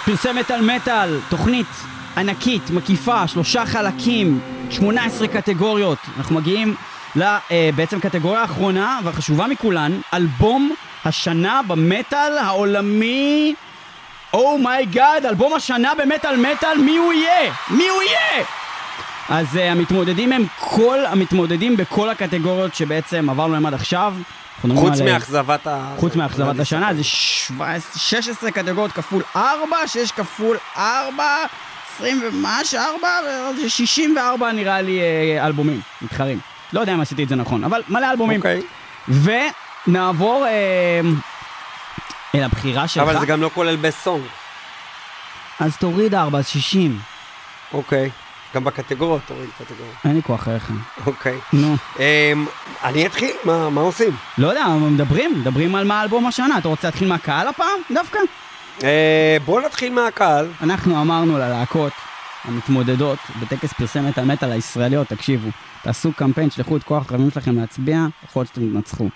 פרסי מטאל מטאל, תוכנית ענקית, מקיפה, שלושה חלקים, 18 קטגוריות. אנחנו מגיעים לבעצם קטגוריה האחרונה והחשובה מכולן, אלבום השנה במטאל העולמי. oh my God, אלבום השנה במטאל מטאל, מי הוא יהיה? מי הוא יהיה? אז uh, המתמודדים הם כל המתמודדים בכל הקטגוריות שבעצם עברנו להם עד עכשיו. חוץ אה, מאכזבת ה... חוץ מאכזבת השנה, זה 17, 16 קטגוריות כפול 4, 6 כפול 4, 20 ומש, 4, זה 64 נראה לי אה, אלבומים מתחרים. לא יודע אם עשיתי את זה נכון, אבל מלא אלבומים. אוקיי. ונעבור אה, אל הבחירה שלך. אבל זה גם לא כולל בסונג. אז תוריד 4, אז 60. אוקיי. גם בקטגוריות תוריד קטגוריות. אין לי כוח אליך. אוקיי. נו. אמ, אני אתחיל? מה עושים? לא יודע, מדברים, מדברים על מה אלבום השנה. אתה רוצה להתחיל מהקהל הפעם? דווקא? אה, בואו נתחיל מהקהל. אנחנו אמרנו ללהקות המתמודדות בטקס פרסי מטאל מטאל הישראליות, תקשיבו, תעשו קמפיין, שלחו את כוח הרבים שלכם להצביע, יכול להיות שאתם תנצחו.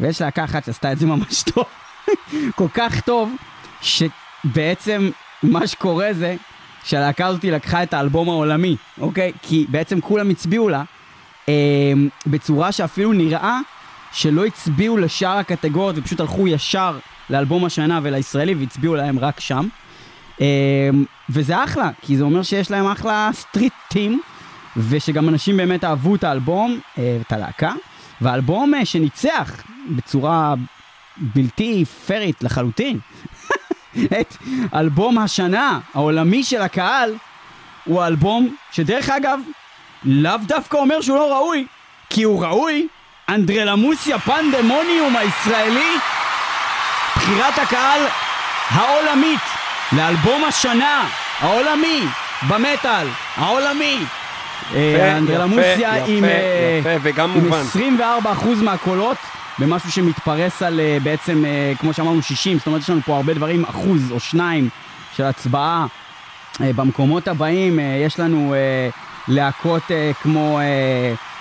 ויש להקה אחת שעשתה את זה ממש טוב, כל כך טוב, שבעצם מה שקורה זה שהלהקה הזאת לקחה את האלבום העולמי, אוקיי? כי בעצם כולם הצביעו לה אה, בצורה שאפילו נראה שלא הצביעו לשאר הקטגוריות ופשוט הלכו ישר לאלבום השנה ולישראלי והצביעו להם רק שם. אה, וזה אחלה, כי זה אומר שיש להם אחלה סטריט טים, ושגם אנשים באמת אהבו את האלבום, אה, את הלהקה, והאלבום אה, שניצח בצורה בלתי פיירית לחלוטין, את אלבום השנה העולמי של הקהל, הוא האלבום שדרך אגב, לאו דווקא אומר שהוא לא ראוי, כי הוא ראוי, אנדרלמוסיה פנדמוניום הישראלי, בחירת הקהל העולמית לאלבום השנה העולמי במטאל העולמי. אה, אנדרלמוסיה עם, יפה, אה. 24% מהקולות במשהו שמתפרס על אה, בעצם, אה, כמו שאמרנו, 60, זאת אומרת יש לנו פה הרבה דברים, אחוז או שניים של הצבעה. אה, במקומות הבאים יש לנו להקות כמו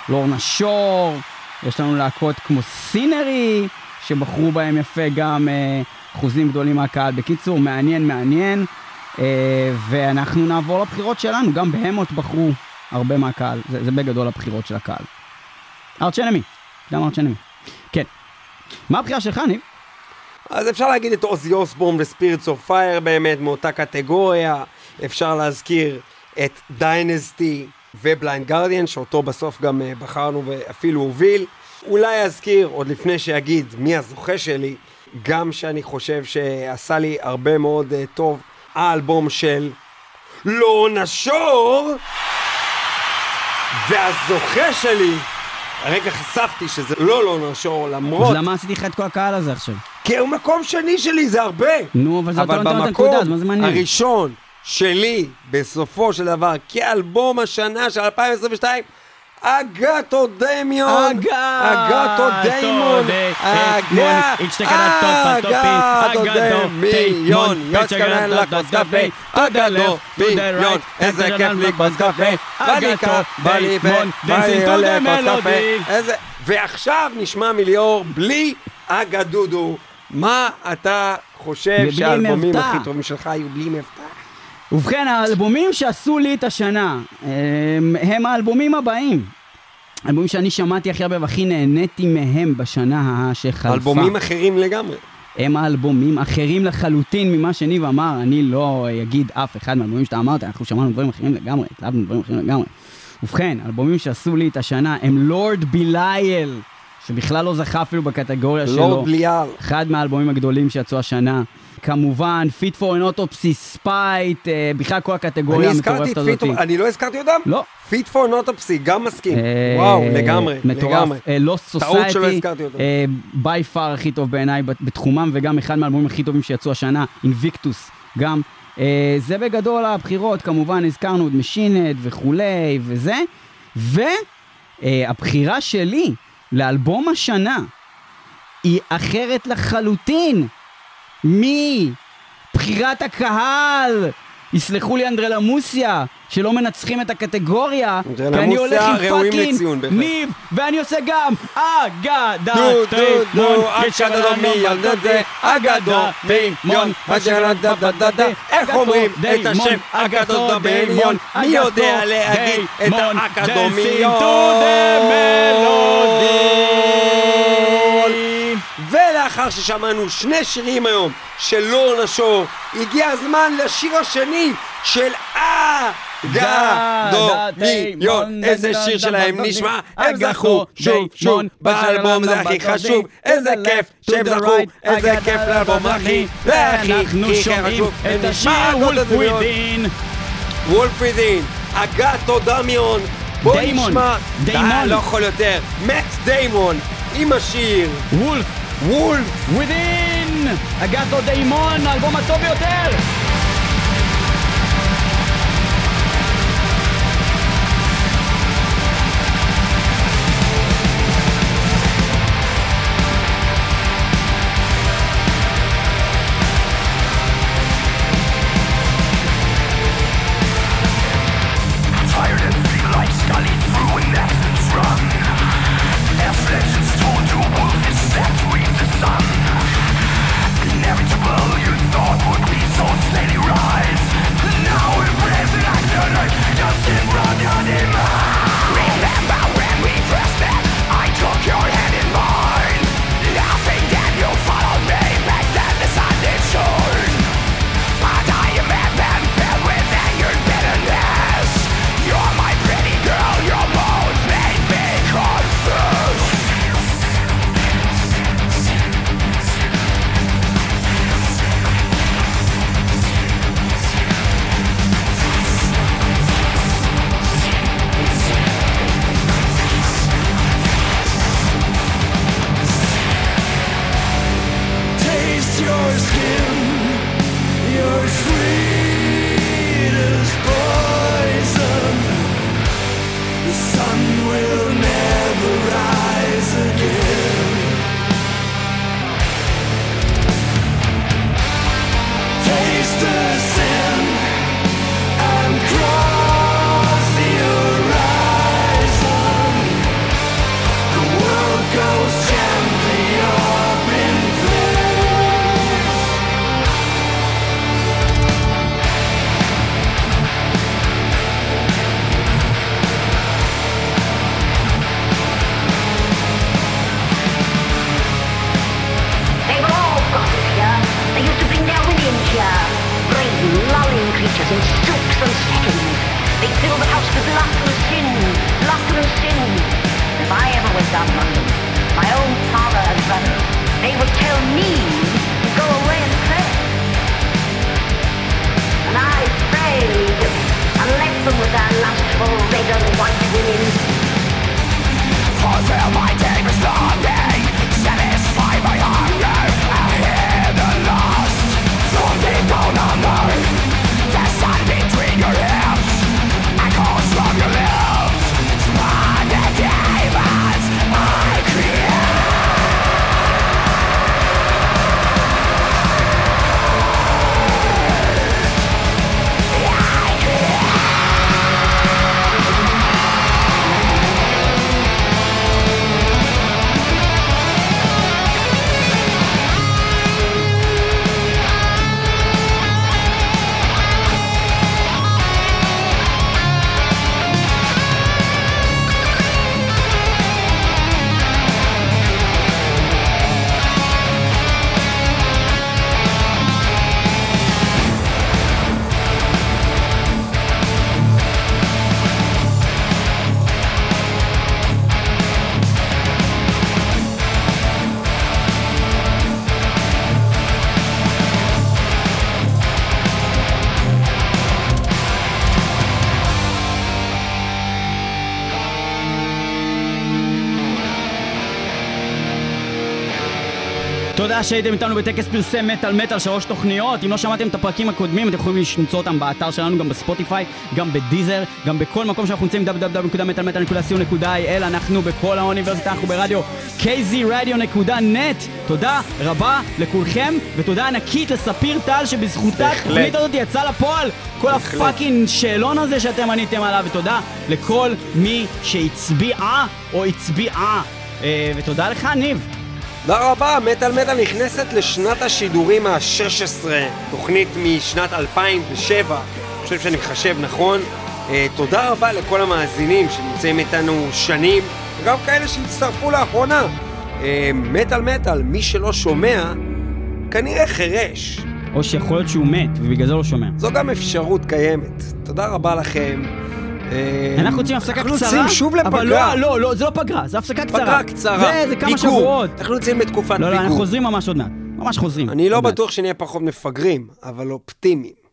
לורנה שור, יש לנו להקות כמו סינרי, שבחרו בהם יפה גם אחוזים גדולים מהקהל. בקיצור, מעניין, מעניין. ואנחנו נעבור לבחירות שלנו, גם בהמות בחרו הרבה מהקהל, זה, זה בגדול הבחירות של הקהל. ארץ' אנמי, גם. כן. מה הבחירה שלך, ניב? אז אפשר להגיד את Ozzy Osbourne ו Spirits of Fire באמת מאותה קטגוריה. אפשר להזכיר את Dynazty ו Blind Guardian, שאותו בסוף גם אה, בחרנו ואפילו הוביל. אולי אזכיר, עוד לפני שאגיד מי הזוכה שלי, גם שאני חושב שעשה לי הרבה מאוד אה, טוב, האלבום של Lorna Shore, והזוכה שלי, הרגע חשפתי שזה לא לורנה שור, אז למרות, למה עשיתי לך את כל הקהל הזה עכשיו? כי הוא מקום שני שלי, זה הרבה. נו, אבל זה אתה אבל לא נותן את הנקודה, אז מה זה במקום מעניין? הראשון שלי, בסופו של דבר, כאלבום השנה של 2022, דיימון, אצ'טקדטו פטופי, אגטו אגטו דמיון, יוצקנן to the דמיון, right, איזה כיף לי to the לכוס קפה, melody. איזה, ועכשיו נשמע מליאור בלי אגדודו, מה אתה חושב שהאלבומים. הכי טובים שלך היו בלי מבטא? ובכן, האלבומים שעשו לי את השנה, הם, הם האלבומים הבאים. האלבומים שאני שמעתי הכי הרבה והכי נהניתי מהם בשנה שחלפה. אלבומים אחרים לגמרי. הם האלבומים אחרים לחלוטין ממה שניב אמר, אני לא אגיד אף אחד מהאלבומים שאתה אמרת, אנחנו שמענו דברים אחרים לגמרי, התלהבנו דברים אחרים לגמרי. ובכן, האלבומים שעשו לי את השנה הם Lord Belial, שבכלל לא זכה אפילו בקטגוריה שלו. Lord Belial. אחד מהאלבומים הגדולים שיצאו השנה. כמובן, Fit for an Autopsy, Spite, אה, בכלל כל הקטגוריה המטורפת Fit, הזאת. אני לא הזכרתי אותם? לא. Fit for an Autopsy, גם מסכים. אה, וואו, לגמרי. לגמרי. Lost Society. by far הכי טוב בעיניי בת- בתחומם, וגם אחד מהאלבומים הכי טובים שיצאו השנה, Invictus, גם. אה, זה בגדול הבחירות, כמובן הזכרנו את Machine Head וכולי וזה, והבחירה שלי לאלבום השנה היא אחרת לחלוטין מי? בחירת הקהל. יסלחו לי אנדרלמוסיה, שלא מנצחים את הקטגוריה, כי אני הולך עם fucking ניב, ואני עושה גם Agathodaimon, כשלמי ילדתי אגדותימון, איך אומרים את השם אגדותימון, מי יודע להגיד את האקדומיון? לאחר ששמענו שני שירים היום של לורן השור, הגיע הזמן לשיר השני של אה, אגדומיון. איזה שיר שלהם נשמע, הם זכו שוב שוב באלבום זה הכי חשוב, איזה כיף שהם זכו, איזה כיף לאלבום הכי, והכי, אנחנו שומעים את השיר וולף ווידין. וולף ווידין, אגדומיון. בוא נשמע, דיימון, אה, לא יכול יותר, מאט דיימון עם השיר וולף Wolf Within! Agato Daimon, album הטוב ביותר! תודה שהייתם איתנו בטקס פרסי מטאל מטאל, שלוש תוכניות. אם לא שמעתם את הפרקים הקודמים, אתם יכולים למצוא אותם באתר שלנו, גם בספוטיפיי, גם בדיזר, גם בכל מקום שאנחנו נמצאים, www.מטאלמטאל.co.il. אנחנו בכל האוניברסיטה, אנחנו ברדיו kzradio.net. תודה רבה לכולכם, ותודה ענקית לספיר טל, שבזכותה התוכנית הזאת יצאה לפועל. כל הפאקינג שאלון הזה שאתם עניתם עליו, ותודה לכל מי שהצביעה או הצביעה. ותודה לך, ניב. תודה רבה, מטאל מטאל נכנסת לשנת השידורים ה-16, תוכנית משנת 2007, אני חושב שאני מחשב נכון. אה, תודה רבה לכל המאזינים שנמצאים איתנו שנים, וגם כאלה שהצטרפו לאחרונה. אה, מטאל מטאל, מי שלא שומע, כנראה חירש. או שיכול להיות שהוא מת, ובגלל זה לא שומע. זו גם אפשרות קיימת. תודה רבה לכם. אה, אנחנו יוצאים הפסקה אנחנו קצרה, יוצאים שוב אבל לפגרה. לא, לא, לא, זה לא פגרה, זה הפסקה קצרה. פגרה קצרה. זה, זה כמה פיגור. שבועות. אנחנו יוצאים בתקופת לא, לא, אנחנו פיגור. חוזרים ממש עוד מעט. ממש חוזרים. אני לא. בטוח שנהיה פחות מפגרים, אבל אופטימיים.